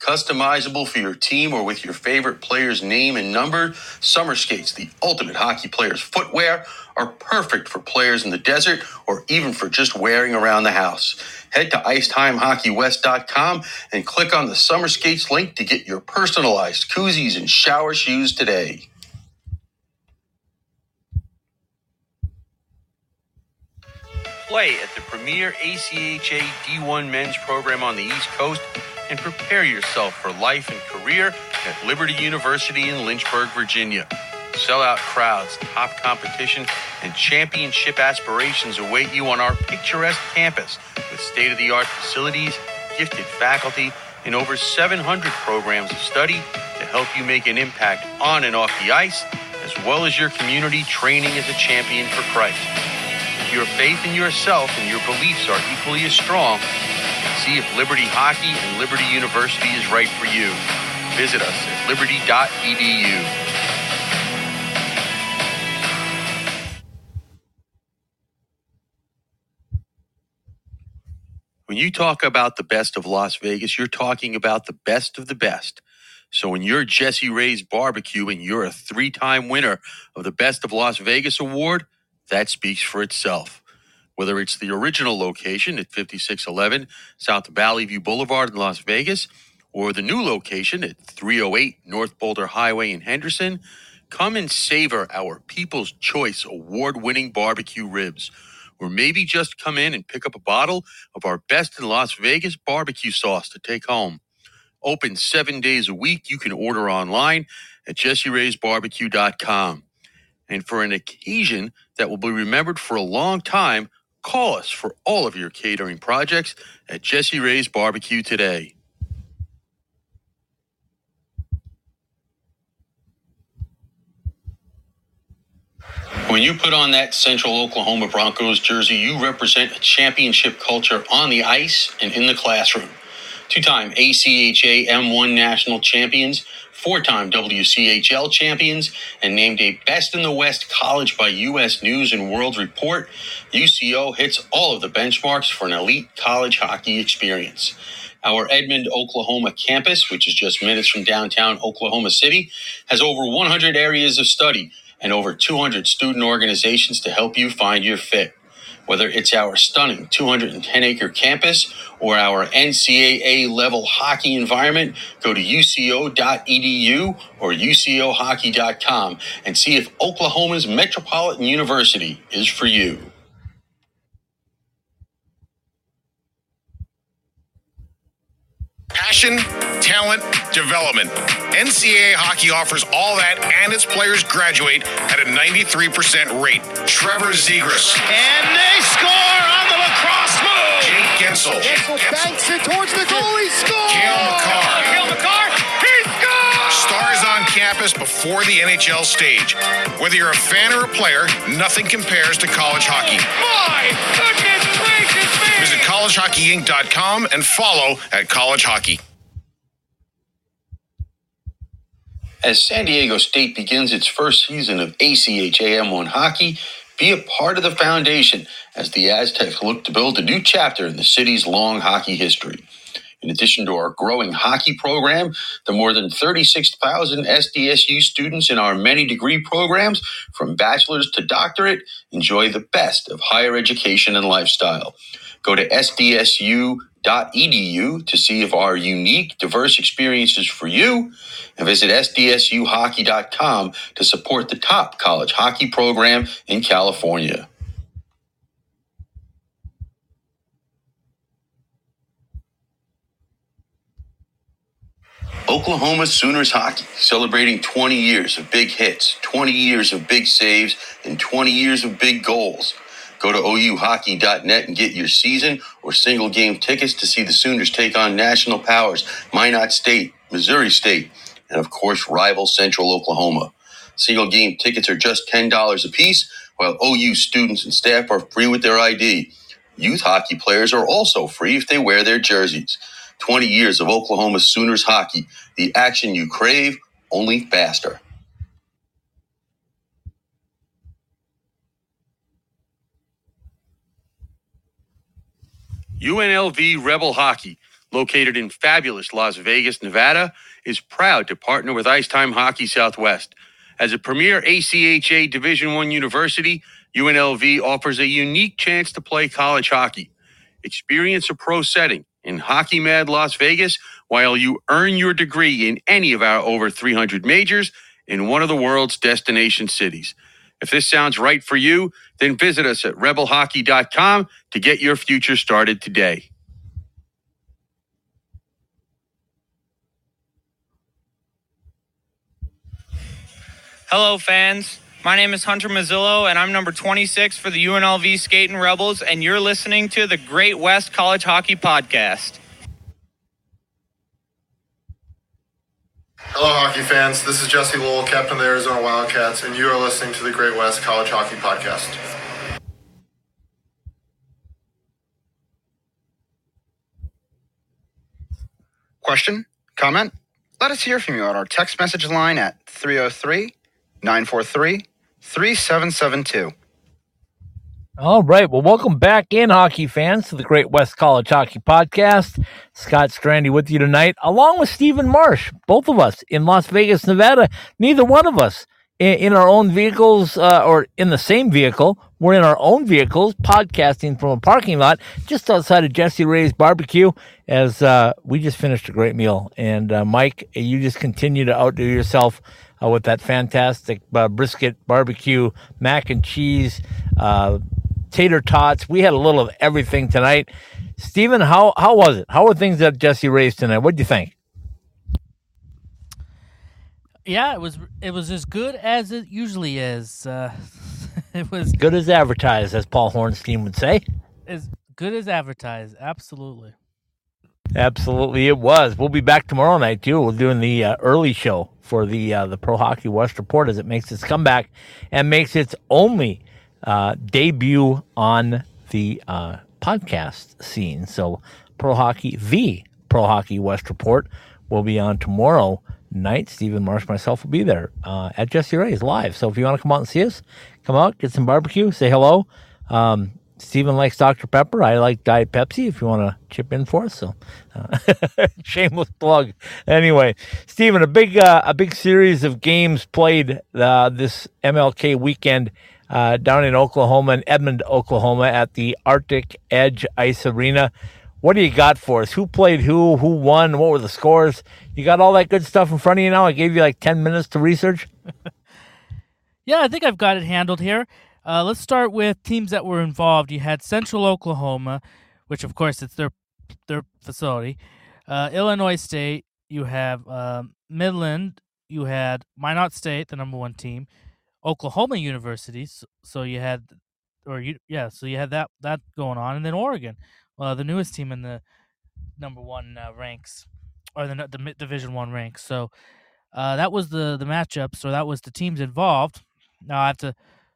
Customizable for your team or with your favorite player's name and number, summer skates, the ultimate hockey player's footwear, are perfect for players in the desert or even for just wearing around the house. Head to IceTimeHockeyWest.com and click on the summer skates link to get your personalized koozies and shower shoes today. Play at the premier ACHA D1 men's program on the East Coast and prepare yourself for life and career at Liberty University in Lynchburg, Virginia. Sellout crowds, top competition, and championship aspirations await you on our picturesque campus with state of the art facilities, gifted faculty, and over 700 programs of study to help you make an impact on and off the ice, as well as your community training as a champion for Christ. If your faith in yourself and your beliefs are equally as strong, see if Liberty Hockey and Liberty University is right for you. Visit us at liberty.edu. When you talk about the best of Las Vegas, you're talking about the best of the best. So when you're Jesse Ray's Barbecue and you're a three time winner of the Best of Las Vegas award, that speaks for itself. Whether it's the original location at 5611 South Valley View Boulevard in Las Vegas or the new location at 308 North Boulder Highway in Henderson, come and savor our People's Choice award winning barbecue ribs. Or maybe just come in and pick up a bottle of our best in Las Vegas barbecue sauce to take home. Open seven days a week. You can order online at jesseraysbarbecue.com. And for an occasion that will be remembered for a long time, call us for all of your catering projects at Jesse Ray's Barbecue today. When you put on that Central Oklahoma Broncos jersey, you represent a championship culture on the ice and in the classroom. Two time ACHA M1 national champions, four time WCHL champions, and named a Best in the West college by U.S. News and World Report, UCO hits all of the benchmarks for an elite college hockey experience. Our Edmond, Oklahoma campus, which is just minutes from downtown Oklahoma City, has over 100 areas of study and over 200 student organizations to help you find your fit. Whether it's our stunning 210 acre campus or our NCAA level hockey environment, go to uco.edu or ucohockey.com and see if Oklahoma's Metropolitan University is for you. Passion, talent, development. NCAA hockey offers all that, and its players graduate at a 93% rate. Trevor Zegras. And they score on the lacrosse move. Jake Guentzel. Guentzel banks it towards the goal. He scores. Cale Makar. Cale Makar. Campus before the NHL stage. Whether you're a fan or a player, nothing compares to college hockey. Oh, my goodness gracious me. Visit collegehockeyinc.com and follow at College Hockey. As San Diego State begins its first season of ACHA M1 hockey, be a part of the foundation as the Aztecs look to build a new chapter in the city's long hockey history. In addition to our growing hockey program, the more than 36,000 SDSU students in our many degree programs, from bachelor's to doctorate, enjoy the best of higher education and lifestyle. Go to sdsu.edu to see if our unique, diverse experiences for you, and visit sdsuhockey.com to support the top college hockey program in California. Oklahoma Sooners hockey celebrating 20 years of big hits, 20 years of big saves, and 20 years of big goals. Go to ouhockey.net and get your season or single game tickets to see the Sooners take on national powers, Minot State, Missouri State, and of course, rival Central Oklahoma. Single game tickets are just $10 a piece, while OU students and staff are free with their ID. Youth hockey players are also free if they wear their jerseys. 20 years of Oklahoma Sooners hockey. The action you crave, only faster. UNLV Rebel Hockey, located in fabulous Las Vegas, Nevada, is proud to partner with Ice Time Hockey Southwest. As a premier ACHA Division One university, UNLV offers a unique chance to play college hockey. Experience a pro setting in Hockey Mad Las Vegas while you earn your degree in any of our over 300 majors in one of the world's destination cities. If this sounds right for you, then visit us at rebelhockey.com to get your future started today. Hello, fans. My name is Hunter Mazzillo, and I'm number 26 for the UNLV Skating Rebels, and you're listening to the Great West College Hockey Podcast. Hello, hockey fans. This is Jesse Lowell, captain of the Arizona Wildcats, and you are listening to the Great West College Hockey Podcast. Question? Comment? Let us hear from you on our text message line at 303 943 3772. All right. Well, welcome back in, hockey fans, to the Great West College Hockey Podcast. Scott Strandy with you tonight, along with Stephen Marsh, both of us in Las Vegas, Nevada. Neither one of us in, in our own vehicles uh, or in the same vehicle. We're in our own vehicles, podcasting from a parking lot just outside of Jesse Ray's barbecue as uh, we just finished a great meal. And uh, Mike, you just continue to outdo yourself uh, with that fantastic uh, brisket barbecue, mac and cheese, uh, tater tots. We had a little of everything tonight. Stephen, how how was it? How were things at Jesse Ray's tonight? What do you think? Yeah, it was it was as good as it usually is. Uh, it was Good as advertised, as Paul Hornstein would say. as good as advertised. Absolutely. Absolutely, it was. We'll be back tomorrow night too. We're doing the uh, early show for the uh, the Pro Hockey West report as it makes its comeback and makes its only uh, debut on the uh, podcast scene. So, Pro Hockey, the Pro Hockey West report, will be on tomorrow night. Stephen Marsh, myself will be there uh, at Jesse Ray's live. So, if you want to come out and see us, come out, get some barbecue, say hello. Um, Steven likes Dr. Pepper. I like Diet Pepsi if you want to chip in for us. So, uh, shameless plug. Anyway, Steven, a big, uh, a big series of games played uh, this MLK weekend uh, down in Oklahoma, in Edmond, Oklahoma, at the Arctic Edge Ice Arena. What do you got for us? Who played who? Who won? What were the scores? You got all that good stuff in front of you now? I gave you like 10 minutes to research. Yeah, I think I've got it handled here. Uh, let's start with teams that were involved. You had Central Oklahoma, which of course it's their their facility. Uh, Illinois State. You have um Midland. You had Minot State, the number one team. Oklahoma University. So, so you had, or you yeah, so you had that that going on, and then Oregon, uh, the newest team in the number one uh, ranks, or the the Division One ranks. So uh, that was the the matchup. So that was the teams involved. Now I have to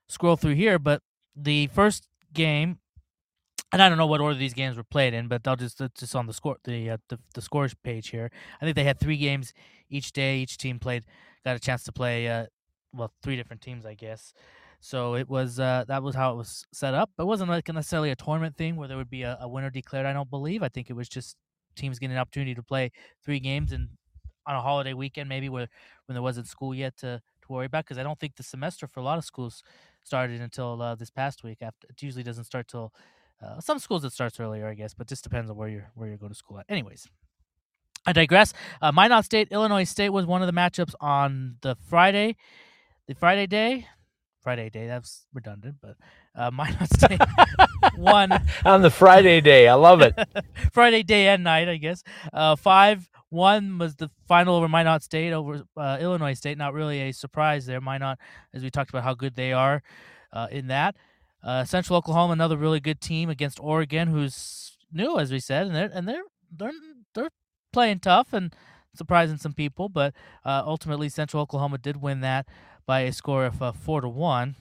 scroll through here, but the first game, and I don't know what order these games were played in, but I'll just it's just on the score the, uh, the the scores page here. I think they had three games each day. Each team played got a chance to play uh, well three different teams, I guess. So it was uh, that was how it was set up. It wasn't like necessarily a tournament thing where there would be a, a winner declared. I don't believe. I think it was just teams getting an opportunity to play three games and on a holiday weekend, maybe where when there wasn't school yet to to worry about. Because I don't think the semester for a lot of schools started until uh, this past week. After it usually doesn't start till uh, some schools it starts earlier, I guess, but just depends on where you're where you go to school at. Anyways. I digress. Uh, Minot State, Illinois State was one of the matchups on the Friday, the Friday day, Friday day. That's redundant, but uh, Minot State won On the Friday day. I love it. Friday day and night, I guess. Uh, five one was the final over Minot State over uh, Illinois State. Not really a surprise there. Minot, as we talked about how good they are uh, in that. Uh, Central Oklahoma, another really good team against Oregon, who's new, as we said, and they're and they're they're they're playing tough and surprising some people. But uh, ultimately, Central Oklahoma did win that by a score of uh, four to one.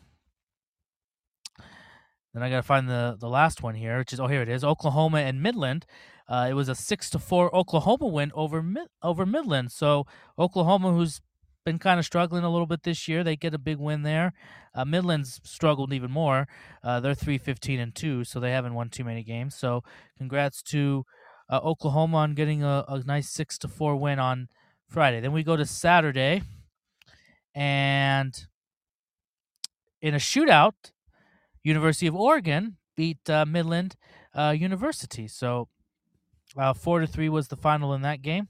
Then I got to find the the last one here, which is oh here it is, Oklahoma and Midland. Uh, it was a six to four Oklahoma win over over Midland. So Oklahoma, who's been kind of struggling a little bit this year, they get a big win there. Uh, Midland's struggled even more. Uh, they're three fifteen and two, so they haven't won too many games. So congrats to uh, Oklahoma on getting a, a nice six to four win on Friday. Then we go to Saturday, and in a shootout, University of Oregon beat uh, Midland uh, University. So uh, four to three was the final in that game.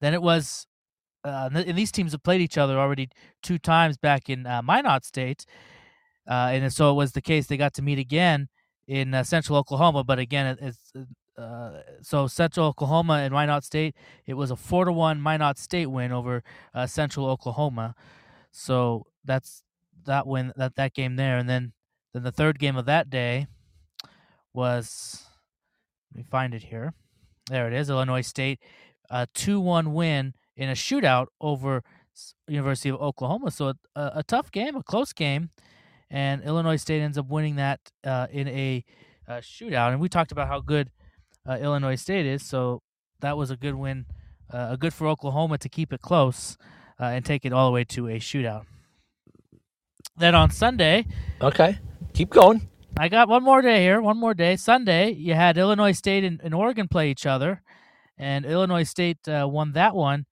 Then it was, uh, and these teams have played each other already two times back in uh, Minot State, uh, and so it was the case they got to meet again in uh, Central Oklahoma. But again, it, it's uh, so Central Oklahoma and Minot State. It was a four to one Minot State win over uh, Central Oklahoma. So that's that win that that game there, and then then the third game of that day was let me find it here. There it is. Illinois State, a two-one win in a shootout over University of Oklahoma. So a, a, tough game, a close game, and Illinois State ends up winning that uh, in a, a, shootout. And we talked about how good uh, Illinois State is, so that was a good win, uh, a good for Oklahoma to keep it close uh, and take it all the way to a shootout. Then on Sunday, okay, keep going. I got one more day here. One more day. Sunday, you had Illinois State and, and Oregon play each other, and Illinois State uh, won that one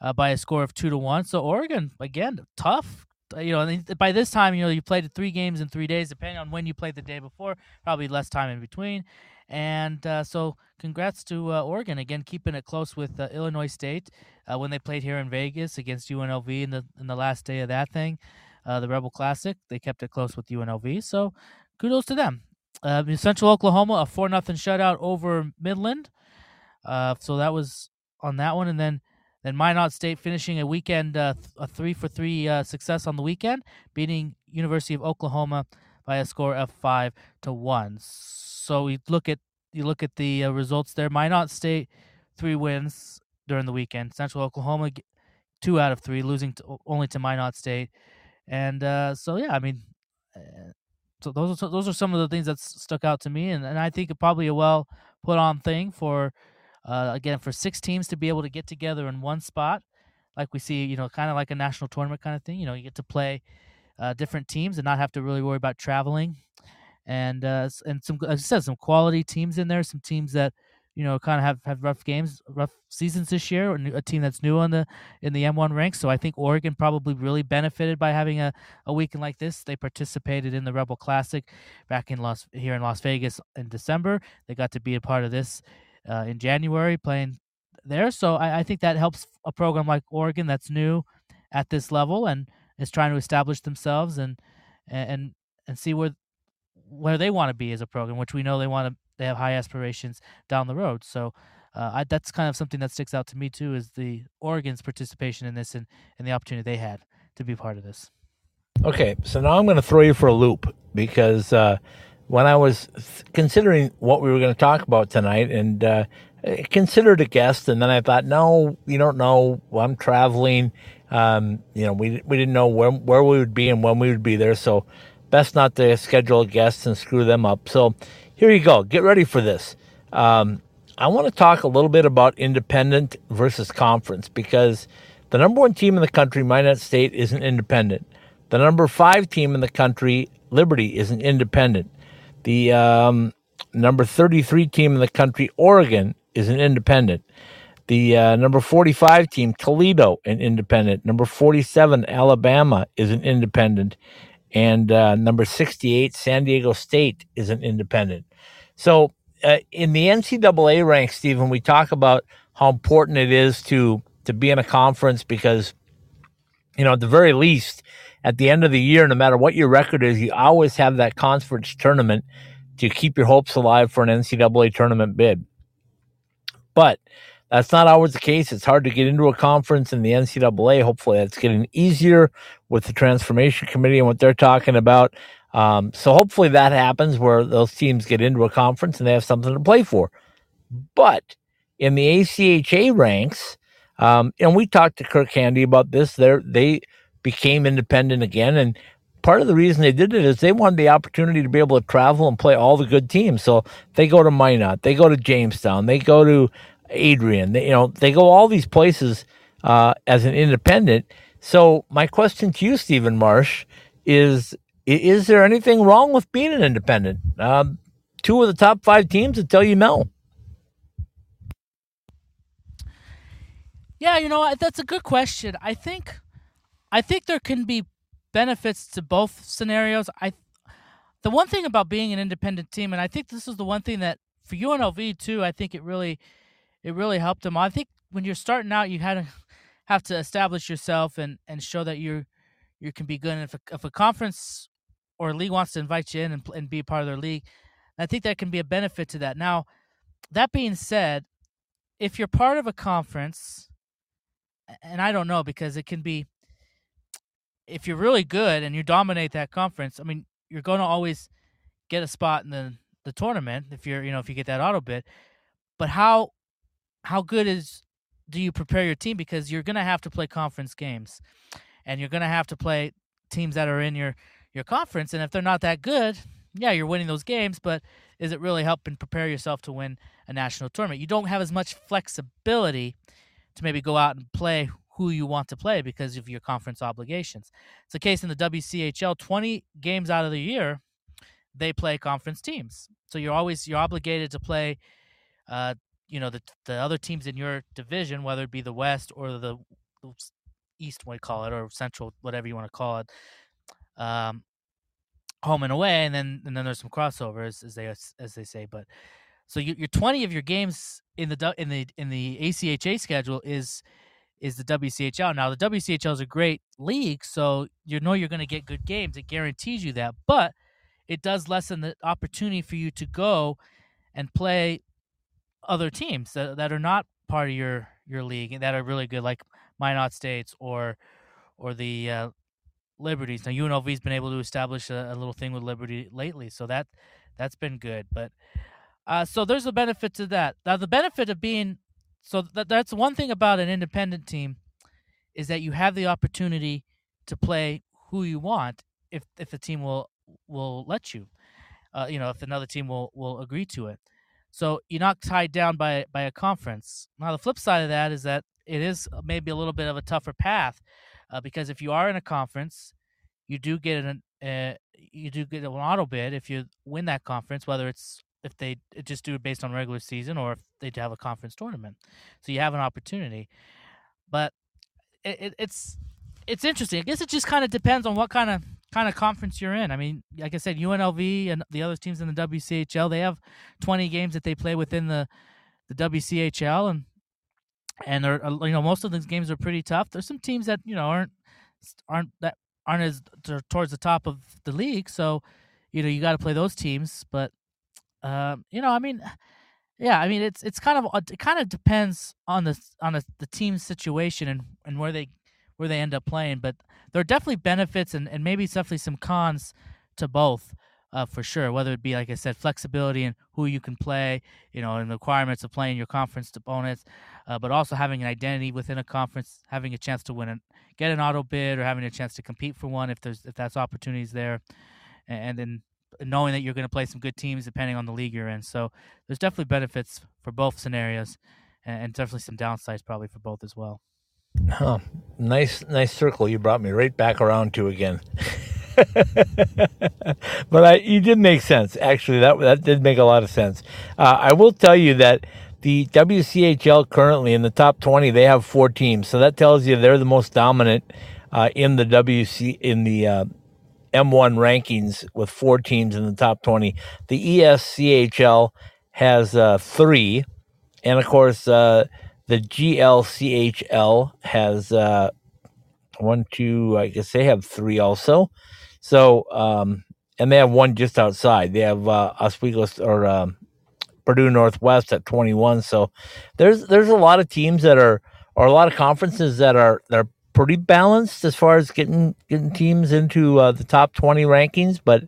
uh, by a score of two to one. So Oregon again, tough. Uh, you know, by this time, you know you played three games in three days, depending on when you played the day before. Probably less time in between, and uh, so congrats to uh, Oregon again, keeping it close with uh, Illinois State when they played here in Vegas against UNLV in the in the last day of that thing. the Rebel Classic, they kept it close with UNLV. So kudos to them. Uh, Central Oklahoma, a four nothing shutout over Midland. Uh, so that was on that one, and then then Minot State finishing a weekend uh, th- a three for three uh, success on the weekend, beating University of Oklahoma by a score of five to one. So you look at you look at the uh, results there. Minot State three wins during the weekend. Central Oklahoma two out of three, losing to, only to Minot State, and uh, so yeah, I mean so those are those are some of the things that stuck out to me, and, and I think probably a well put on thing for uh, again for six teams to be able to get together in one spot, like we see, you know, kind of like a national tournament kind of thing. You know, you get to play uh, different teams and not have to really worry about traveling, and uh, and some as I said, some quality teams in there, some teams that you know, kind of have, have rough games, rough seasons this year, or a team that's new on the in the M1 ranks. So I think Oregon probably really benefited by having a, a weekend like this. They participated in the Rebel Classic back in Las here in Las Vegas in December. They got to be a part of this uh, in January, playing there. So I, I think that helps a program like Oregon that's new at this level and is trying to establish themselves and and and see where where they want to be as a program, which we know they want to they have high aspirations down the road. So uh, I, that's kind of something that sticks out to me too is the Oregon's participation in this and, and the opportunity they had to be part of this. Okay, so now I'm going to throw you for a loop because uh, when I was considering what we were going to talk about tonight and uh, considered a guest, and then I thought, no, you don't know. I'm traveling. Um, you know, we we didn't know where where we would be and when we would be there, so best not to schedule guests and screw them up. So here you go. Get ready for this. Um, I want to talk a little bit about independent versus conference because the number one team in the country, Minot State, isn't independent. The number five team in the country, Liberty, isn't independent. The um, number 33 team in the country, Oregon, is an independent. The uh, number 45 team, Toledo, an independent. Number 47, Alabama, is an independent and uh, number 68, San Diego State, is an independent. So uh, in the NCAA ranks, Stephen, we talk about how important it is to to be in a conference because, you know, at the very least, at the end of the year, no matter what your record is, you always have that conference tournament to keep your hopes alive for an NCAA tournament bid. But that's not always the case. It's hard to get into a conference in the NCAA. Hopefully, that's getting easier with the transformation committee and what they're talking about. Um, so hopefully that happens where those teams get into a conference and they have something to play for. But in the ACHA ranks, um, and we talked to Kirk Handy about this. They they became independent again, and part of the reason they did it is they wanted the opportunity to be able to travel and play all the good teams. So they go to Minot, they go to Jamestown, they go to Adrian, they, you know, they go all these places uh, as an independent. So my question to you, Stephen Marsh, is: Is there anything wrong with being an independent? Um, two of the top five teams that tell you no. Yeah, you know that's a good question. I think, I think there can be benefits to both scenarios. I, the one thing about being an independent team, and I think this is the one thing that for UNLV too, I think it really, it really helped them. I think when you're starting out, you had to have to establish yourself and and show that you you can be good. And if a, if a conference or a league wants to invite you in and, and be part of their league, I think that can be a benefit to that. Now, that being said, if you're part of a conference and I don't know because it can be if you're really good and you dominate that conference, I mean, you're going to always get a spot in the the tournament if you're, you know, if you get that auto bid. But how how good is do you prepare your team because you're going to have to play conference games and you're going to have to play teams that are in your your conference and if they're not that good, yeah, you're winning those games, but is it really helping prepare yourself to win a national tournament? You don't have as much flexibility to maybe go out and play who you want to play because of your conference obligations. It's the case in the WCHL. Twenty games out of the year, they play conference teams, so you're always you're obligated to play. Uh, you know the the other teams in your division, whether it be the West or the East, we call it, or Central, whatever you want to call it, um, home and away, and then and then there's some crossovers, as they as they say. But so you, your 20 of your games in the in the in the ACHA schedule is is the WCHL. Now the WCHL is a great league, so you know you're going to get good games. It guarantees you that, but it does lessen the opportunity for you to go and play other teams that, that are not part of your your league that are really good, like Minot States or or the uh, Liberties. Now UNLV's been able to establish a, a, little thing with Liberty lately, so that that's been good. But uh, so there's a benefit to that. Now the benefit of being so that that's one thing about an independent team is that you have the opportunity to play who you want if if the team will will let you. Uh, you know, if another team will will agree to it. So you're not tied down by by a conference. Now the flip side of that is that it is maybe a little bit of a tougher path uh, because if you are in a conference, you do get an uh, you do get an auto bid if you win that conference, whether it's if they just do it based on regular season or if they have a conference tournament. So you have an opportunity, but it, it, it's it's interesting. I guess it just kind of depends on what kind of kind of conference you're in. I mean, like I said, UNLV and the other teams in the WCHL, they have 20 games that they play within the the WCHL, and and they're uh, you know most of these games are pretty tough. There's some teams that you know aren't aren't that aren't as towards the top of the league, so you know you got to play those teams. But um, you know, I mean, yeah, I mean it's it's kind of it kind of depends on the on the, the team's situation and and where they where they end up playing. But there are definitely benefits and, and maybe definitely some cons to both. Uh, for sure, whether it be like I said, flexibility and who you can play, you know, and the requirements of playing your conference opponents, uh, but also having an identity within a conference, having a chance to win and get an auto bid, or having a chance to compete for one if there's if that's opportunities there, and, and then knowing that you're going to play some good teams depending on the league you're in. So there's definitely benefits for both scenarios, and, and definitely some downsides probably for both as well. Huh. Nice, nice circle you brought me right back around to again. but I, you did make sense. Actually, that that did make a lot of sense. Uh, I will tell you that the WCHL currently in the top 20, they have four teams. So that tells you they're the most dominant uh, in the WC in the uh, M1 rankings with four teams in the top 20. The ESCHL has uh, three, and of course uh, the GLCHL has uh, one, two. I guess they have three also. So, um, and they have one just outside. They have uh, Oswego or um, Purdue Northwest at 21. So there's there's a lot of teams that are or a lot of conferences that are that are pretty balanced as far as getting getting teams into uh, the top 20 rankings. But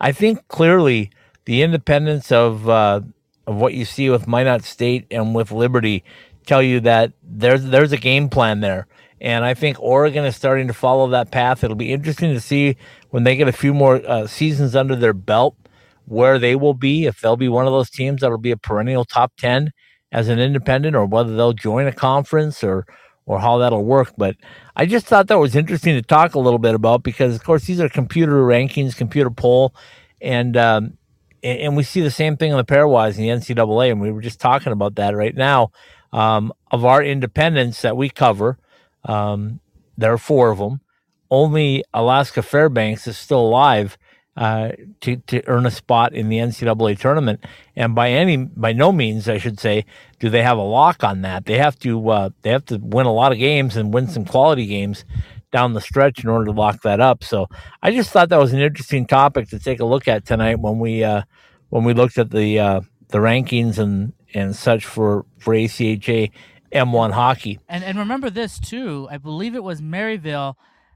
I think clearly the independence of uh, of what you see with Minot State and with Liberty tell you that there's there's a game plan there. And I think Oregon is starting to follow that path. It'll be interesting to see when they get a few more uh, seasons under their belt, where they will be, if they'll be one of those teams that'll be a perennial top 10 as an independent or whether they'll join a conference or or how that'll work. But I just thought that was interesting to talk a little bit about because, of course, these are computer rankings, computer poll, and um, and we see the same thing in the pairwise in the NCAA, and we were just talking about that right now. Um, of our independents that we cover, um, there are four of them. Only Alaska Fairbanks is still alive uh, to to earn a spot in the NCAA tournament. And by any by no means, I should say, do they have a lock on that. They have to uh, they have to win a lot of games and win some quality games down the stretch in order to lock that up. So I just thought that was an interesting topic to take a look at tonight when we uh, when we looked at the uh, the rankings and and such for for ACHA M1 hockey. And and remember this too. I believe it was Maryville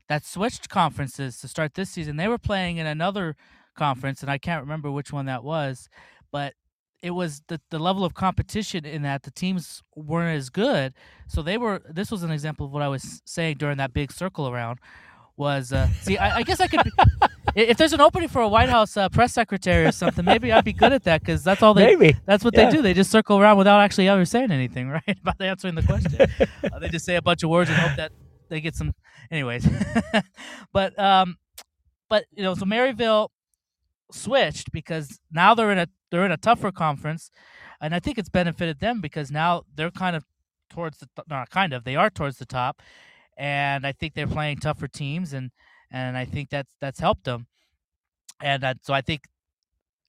that switched conferences to start this season. They were playing in another conference, and I can't remember which one that was, but it was the, the level of competition in that the teams weren't as good. So they were. This was an example of what I was saying during that big circle around. Was uh, see, I, I guess I could. Be, if there's an opening for a White House uh, press secretary or something, maybe I'd be good at that because that's all they. Maybe that's what yeah. they do. They just circle around without actually ever saying anything, right? About answering the question. uh, they just say a bunch of words and hope that they get some anyways but um but you know so maryville switched because now they're in a they're in a tougher conference and i think it's benefited them because now they're kind of towards the not kind of they are towards the top and i think they're playing tougher teams and and i think that's that's helped them and so i think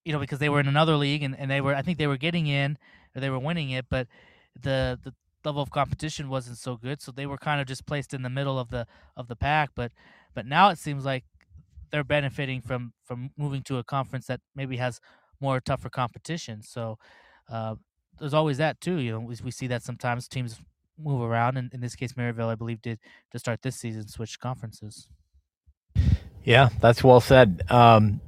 you know because they were in another league and, and they were i think they were getting in or they were winning it but the the level of competition wasn't so good, so they were kind of just placed in the middle of the of the pack. But but now it seems like they're benefiting from from moving to a conference that maybe has more tougher competition. So uh, there's always that too. You know, we, we see that sometimes teams move around, and in this case, Maryville, I believe, did to start this season switch conferences. Yeah, that's well said. Um,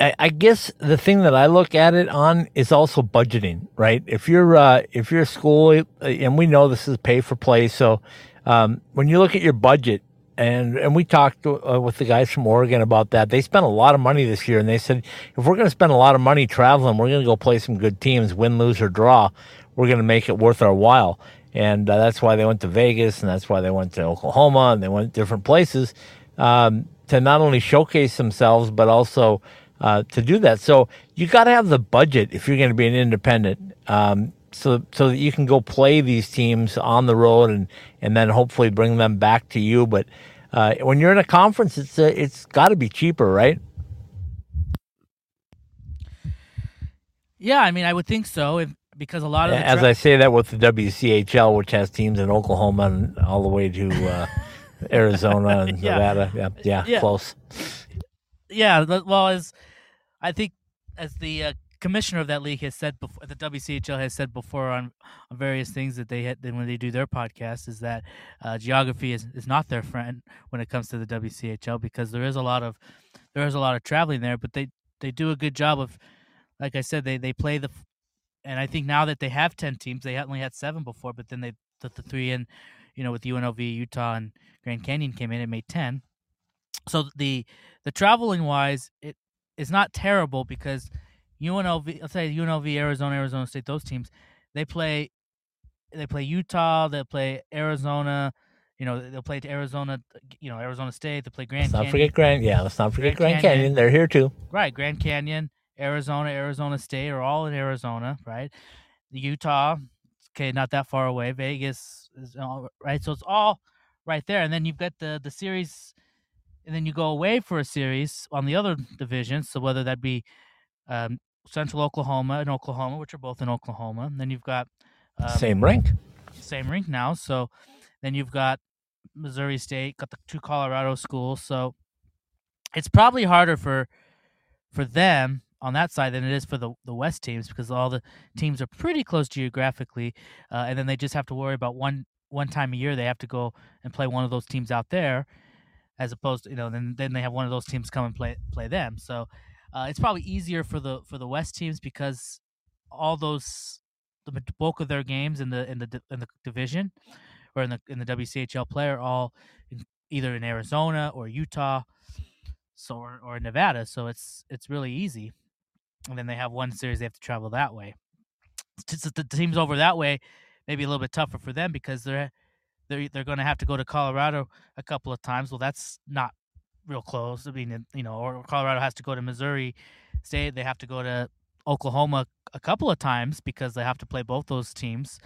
I, guess the thing that I look at it on is also budgeting, right? If you're uh, if you're a school, uh, and we know this is pay for play, so um, when you look at your budget, and and we talked uh, with the guys from Oregon about that. They spent a lot of money this year, and they said if we're going to spend a lot of money traveling, we're going to go play some good teams, win, lose, or draw. We're going to make it worth our while, and uh, that's why they went to Vegas, and that's why they went to Oklahoma, and they went different places um, to not only showcase themselves but also uh, to do that. So you got to have the budget if you're going to be an independent, um, so so that you can go play these teams on the road and and then hopefully bring them back to you. But uh, when you're in a conference, it's uh, it's got to be cheaper, right? Yeah, I mean, I would think so. If, because a lot of as tra- I say that with the WCHL, which has teams in Oklahoma and all the way to uh, Arizona and Yeah. Nevada. Yeah, yeah, Yeah. close. yeah, well, as I think as the uh, commissioner of that league has said before, the WCHL has said before on, on various things that they had when they do their podcast is that uh, geography is, is not their friend when it comes to the WCHL because there is a lot of there is a lot of traveling there, but they they do a good job of, like I said, they they play the, and I think now that they have ten teams, they only had seven before, but then they put the three in, you know, with UNLV, Utah, and Grand Canyon came in and made ten. So the the traveling wise, it is not terrible because UNLV, let's say UNLV, Arizona, Arizona State, those teams, they play, they play Utah, they play Arizona, you know, they'll play to Arizona, you know, Arizona State, they play Grand Let's not Canyon, forget Grand. Yeah, let's not forget Grand Grand Canyon. Canyon. They're here too. right? Grand Canyon, Arizona, Arizona State are all in Arizona, right? Utah, okay, not that far away. Vegas is all right, so it's all right there, and then you've got the the series, and then you go away for a series on the other divisions. So whether that be um, Central Oklahoma and Oklahoma, which are both in Oklahoma, and then you've got um, Same rink. same rink now. So then you've got Missouri State, got the two Colorado schools. So it's probably harder for for them on that side than it is for the the West teams because all the teams are pretty close geographically, uh, and then they just have to worry about one one time a year they have to go and play one of those teams out there, as opposed to you know then then they have one of those teams come and play play them. So uh, it's probably easier for the for the West teams because all those the bulk of their games in the in the in the division or in the in the WCHL play are all in, either in Arizona or Utah. so or, or Nevada. So it's it's really easy. And then they have one series they have to travel that way. The teams over that way, maybe a little bit tougher for them because they're they're they're going to have to go to Colorado a couple of times. Well, that's not real close. I mean, you know, or Colorado has to go to Missouri State. They have to go to Oklahoma a couple of times because they have to play both those teams,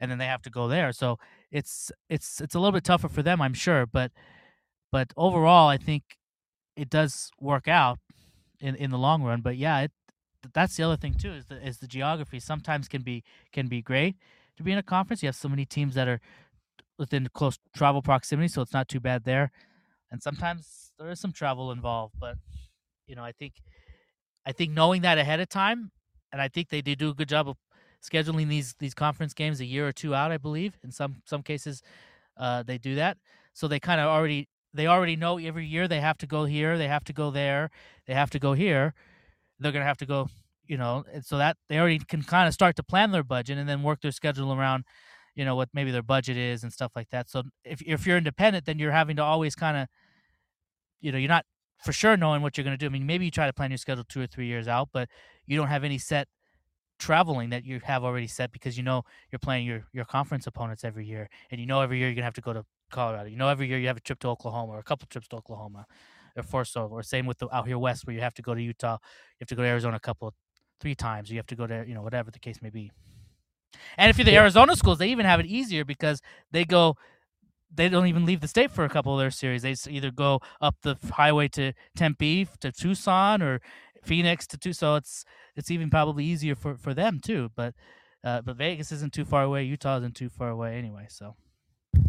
and then they have to go there. So it's it's it's a little bit tougher for them, I'm sure. But but overall, I think it does work out in in the long run. But yeah, it that's the other thing too is the is the geography sometimes can be can be great to be in a conference. You have so many teams that are within close travel proximity, so it's not too bad there. And sometimes there is some travel involved, but you know, I think I think knowing that ahead of time, and I think they do do a good job of scheduling these these conference games a year or two out. I believe in some some cases uh, they do that, so they kind of already they already know every year they have to go here, they have to go there, they have to go here. They're gonna have to go, you know, so that they already can kind of start to plan their budget and then work their schedule around, you know, what maybe their budget is and stuff like that. So if if you're independent, then you're having to always kind of, you know, you're not for sure knowing what you're going to do. I mean, maybe you try to plan your schedule two or three years out, but you don't have any set traveling that you have already set because you know you're playing your your conference opponents every year, and you know every year you're gonna have to go to Colorado. You know every year you have a trip to Oklahoma or a couple trips to Oklahoma, or four so. Or same with the out here west where you have to go to Utah, you have to go to Arizona a couple, three times. You have to go to you know whatever the case may be. And if you're the yeah. Arizona schools, they even have it easier because they go they don't even leave the state for a couple of their series. They either go up the highway to Tempe to Tucson or Phoenix to Tucson. So it's it's even probably easier for, for them too. But uh, but Vegas isn't too far away. Utah isn't too far away anyway. So.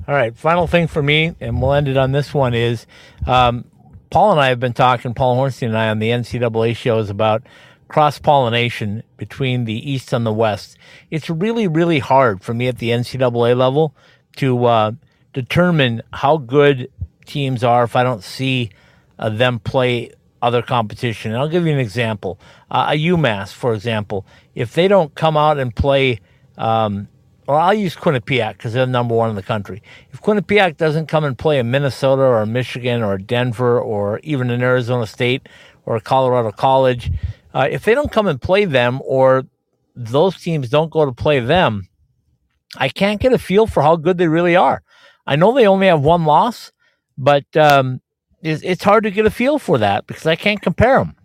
All right. Final thing for me, and we'll end it on this one is, um, Paul and I have been talking. Paul Hornstein and I on the NCAA shows about cross pollination between the East and the West. It's really really hard for me at the NCAA level to uh, determine how good teams are if I don't see uh, them play other competition. And I'll give you an example. Uh, a UMass, for example, if they don't come out and play, um, or I'll use Quinnipiac because they're number one in the country. If Quinnipiac doesn't come and play in Minnesota or Michigan or Denver or even in Arizona State or Colorado College, uh, if they don't come and play them or those teams don't go to play them, I can't get a feel for how good they really are. I know they only have one loss, but um, it's, it's hard to get a feel for that because I can't compare them.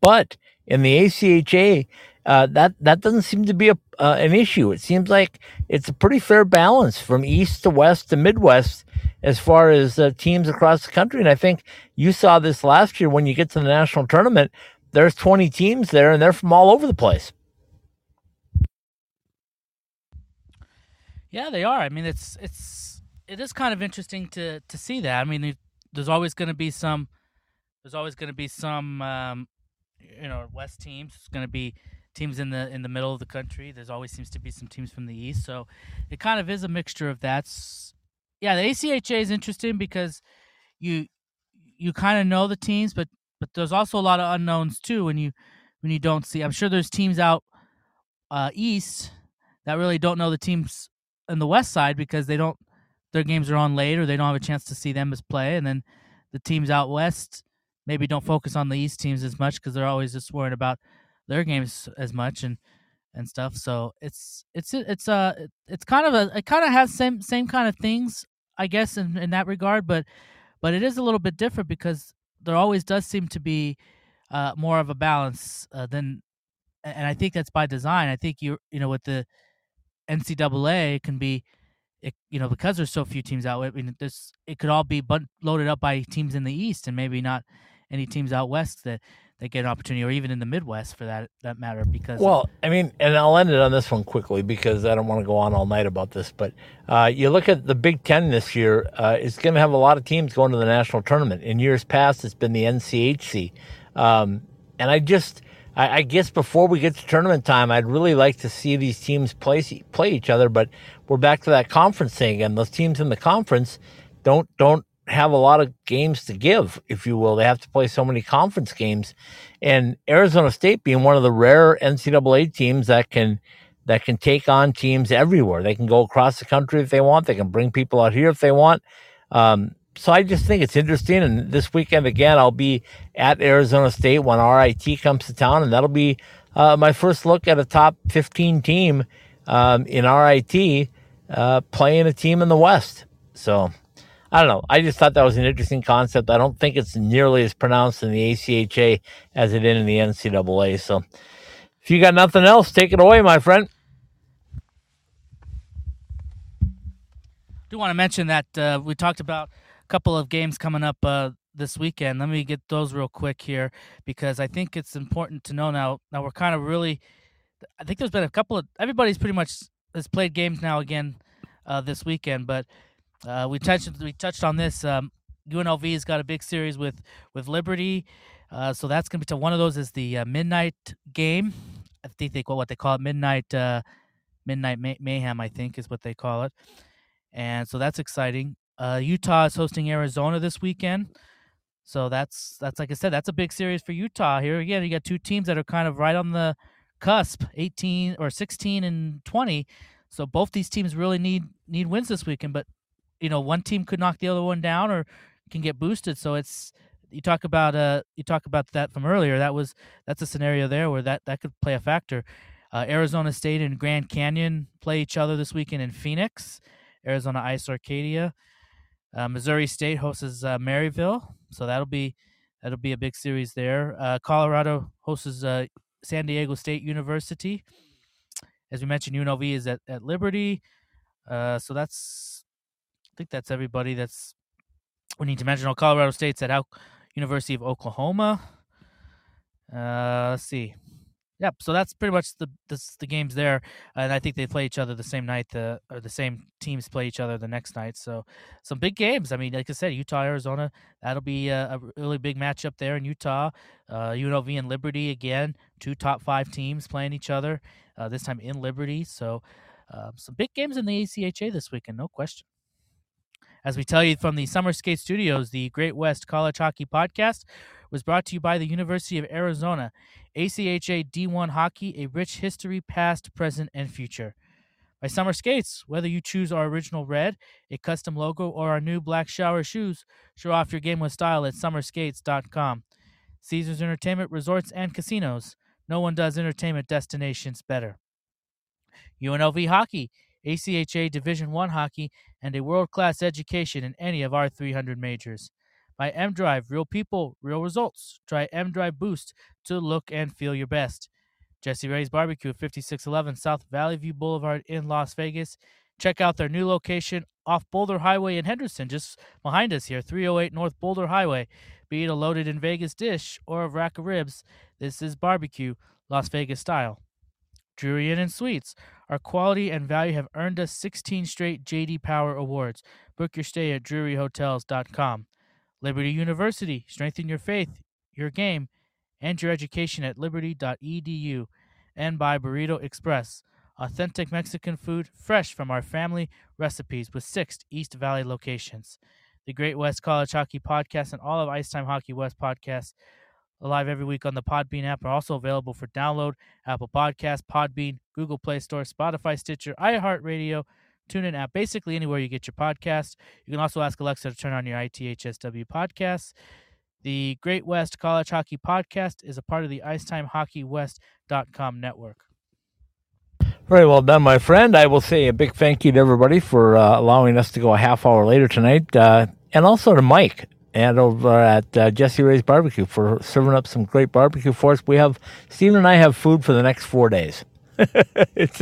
But in the ACHA, uh, that that doesn't seem to be a, uh, an issue. It seems like it's a pretty fair balance from east to west to Midwest as far as uh, teams across the country. And I think you saw this last year when you get to the national tournament. There's 20 teams there, and they're from all over the place. Yeah, they are. I mean, it's it's it is kind of interesting to to see that. I mean, there's always going to be some. There's always going to be some, um, you know, West teams. It's going to be teams in the in the middle of the country. There's always seems to be some teams from the East. So it kind of is a mixture of that. Yeah, the ACHA is interesting because you you kind of know the teams, but but there's also a lot of unknowns too when you when you don't see. I'm sure there's teams out uh, east that really don't know the teams in the west side because they don't their games are on late or they don't have a chance to see them as play, and then the teams out west maybe don't focus on the east teams as much because they're always just worried about their games as much and and stuff. So it's it's it's uh it's kind of a it kind of has same same kind of things I guess in in that regard, but but it is a little bit different because there always does seem to be uh, more of a balance uh, than, and I think that's by design. I think you you know with the NCAA it can be it, you know, because there's so few teams out, I mean, this it could all be loaded up by teams in the East, and maybe not any teams out west that that get an opportunity, or even in the Midwest for that that matter. Because well, I mean, and I'll end it on this one quickly because I don't want to go on all night about this. But uh, you look at the Big Ten this year; uh, it's going to have a lot of teams going to the national tournament. In years past, it's been the NCHC, um, and I just I, guess before we get to tournament time, I'd really like to see these teams play play each other. But we're back to that conference thing again. Those teams in the conference don't don't have a lot of games to give, if you will. They have to play so many conference games, and Arizona State being one of the rare NCAA teams that can that can take on teams everywhere. They can go across the country if they want. They can bring people out here if they want. Um, so I just think it's interesting. And this weekend again, I'll be at Arizona State when RIT comes to town, and that'll be uh, my first look at a top 15 team um, in RIT uh, playing a team in the West. So I don't know. I just thought that was an interesting concept. I don't think it's nearly as pronounced in the ACHA as it is in the NCAA. So if you got nothing else, take it away, my friend. do want to mention that uh, we talked about a couple of games coming up uh, this weekend. Let me get those real quick here because I think it's important to know now. Now we're kind of really. I think there's been a couple of everybody's pretty much has played games now again uh, this weekend, but uh, we touched we touched on this. Um, UNLV's got a big series with with Liberty, uh, so that's gonna be to one of those is the uh, midnight game. I think they call what they call it midnight uh, midnight may- mayhem. I think is what they call it, and so that's exciting. Uh, Utah is hosting Arizona this weekend, so that's that's like I said, that's a big series for Utah. Here again, you got two teams that are kind of right on the cusp, 18 or 16 and 20. So both these teams really need need wins this weekend, but you know, one team could knock the other one down or can get boosted. So it's you talk about uh you talk about that from earlier. That was that's a scenario there where that that could play a factor. Uh, Arizona State and Grand Canyon play each other this weekend in Phoenix. Arizona Ice Arcadia. Uh, Missouri State hosts uh, Maryville, so that'll be that'll be a big series there. Uh, Colorado hosts uh, San Diego State University. As we mentioned, UNLV is at, at Liberty. Uh, so that's think that's everybody that's we need to mention. Oh, Colorado State's at Al- University of Oklahoma. Uh, let's see. Yep. So that's pretty much the the, the games there, and I think they play each other the same night. The or the same teams play each other the next night. So some big games. I mean, like I said, Utah Arizona. That'll be a, a really big matchup there in Utah. Uh, UNLV and Liberty again, two top five teams playing each other. Uh, this time in Liberty. So uh, some big games in the ACHA this weekend, no question. As we tell you from the Summer Skate Studios, the Great West College Hockey Podcast was brought to you by the University of Arizona. ACHA D1 Hockey, a rich history, past, present, and future. By Summer Skates, whether you choose our original red, a custom logo, or our new black shower shoes, show off your game with style at summerskates.com. Caesars Entertainment Resorts and Casinos. No one does entertainment destinations better. UNLV Hockey, ACHA Division One hockey, and a world-class education in any of our 300 majors. By M Drive, real people, real results. Try M Drive Boost to look and feel your best. Jesse Ray's Barbecue, 5611 South Valley View Boulevard in Las Vegas. Check out their new location off Boulder Highway in Henderson, just behind us here, 308 North Boulder Highway. Be it a loaded in Vegas dish or a rack of ribs, this is barbecue, Las Vegas style. Drury Inn and Suites. Our quality and value have earned us 16 straight JD Power Awards. Book your stay at druryhotels.com. Liberty University. Strengthen your faith, your game, and your education at liberty.edu. And by Burrito Express. Authentic Mexican food, fresh from our family recipes with six East Valley locations. The Great West College Hockey Podcast and all of Ice Time Hockey West podcasts live every week on the Podbean app are also available for download. Apple Podcasts, Podbean, Google Play Store, Spotify, Stitcher, iHeartRadio, TuneIn app, basically anywhere you get your podcasts. You can also ask Alexa to turn on your ITHSW podcasts. The Great West College Hockey Podcast is a part of the IcetimeHockeyWest.com network. Very well done, my friend. I will say a big thank you to everybody for uh, allowing us to go a half hour later tonight, uh, and also to Mike and over at uh, Jesse Ray's Barbecue for serving up some great barbecue for us. We have Stephen and I have food for the next four days. it's,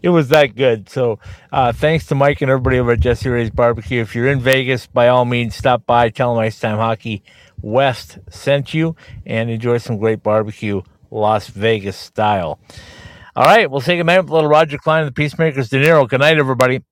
it was that good. So uh, thanks to Mike and everybody over at Jesse Ray's Barbecue. If you're in Vegas, by all means, stop by. Tell them Ice Time Hockey West sent you and enjoy some great barbecue, Las Vegas style. All right, we'll take a minute with little Roger Clyne and the Peacemakers De Niro. Good night, everybody.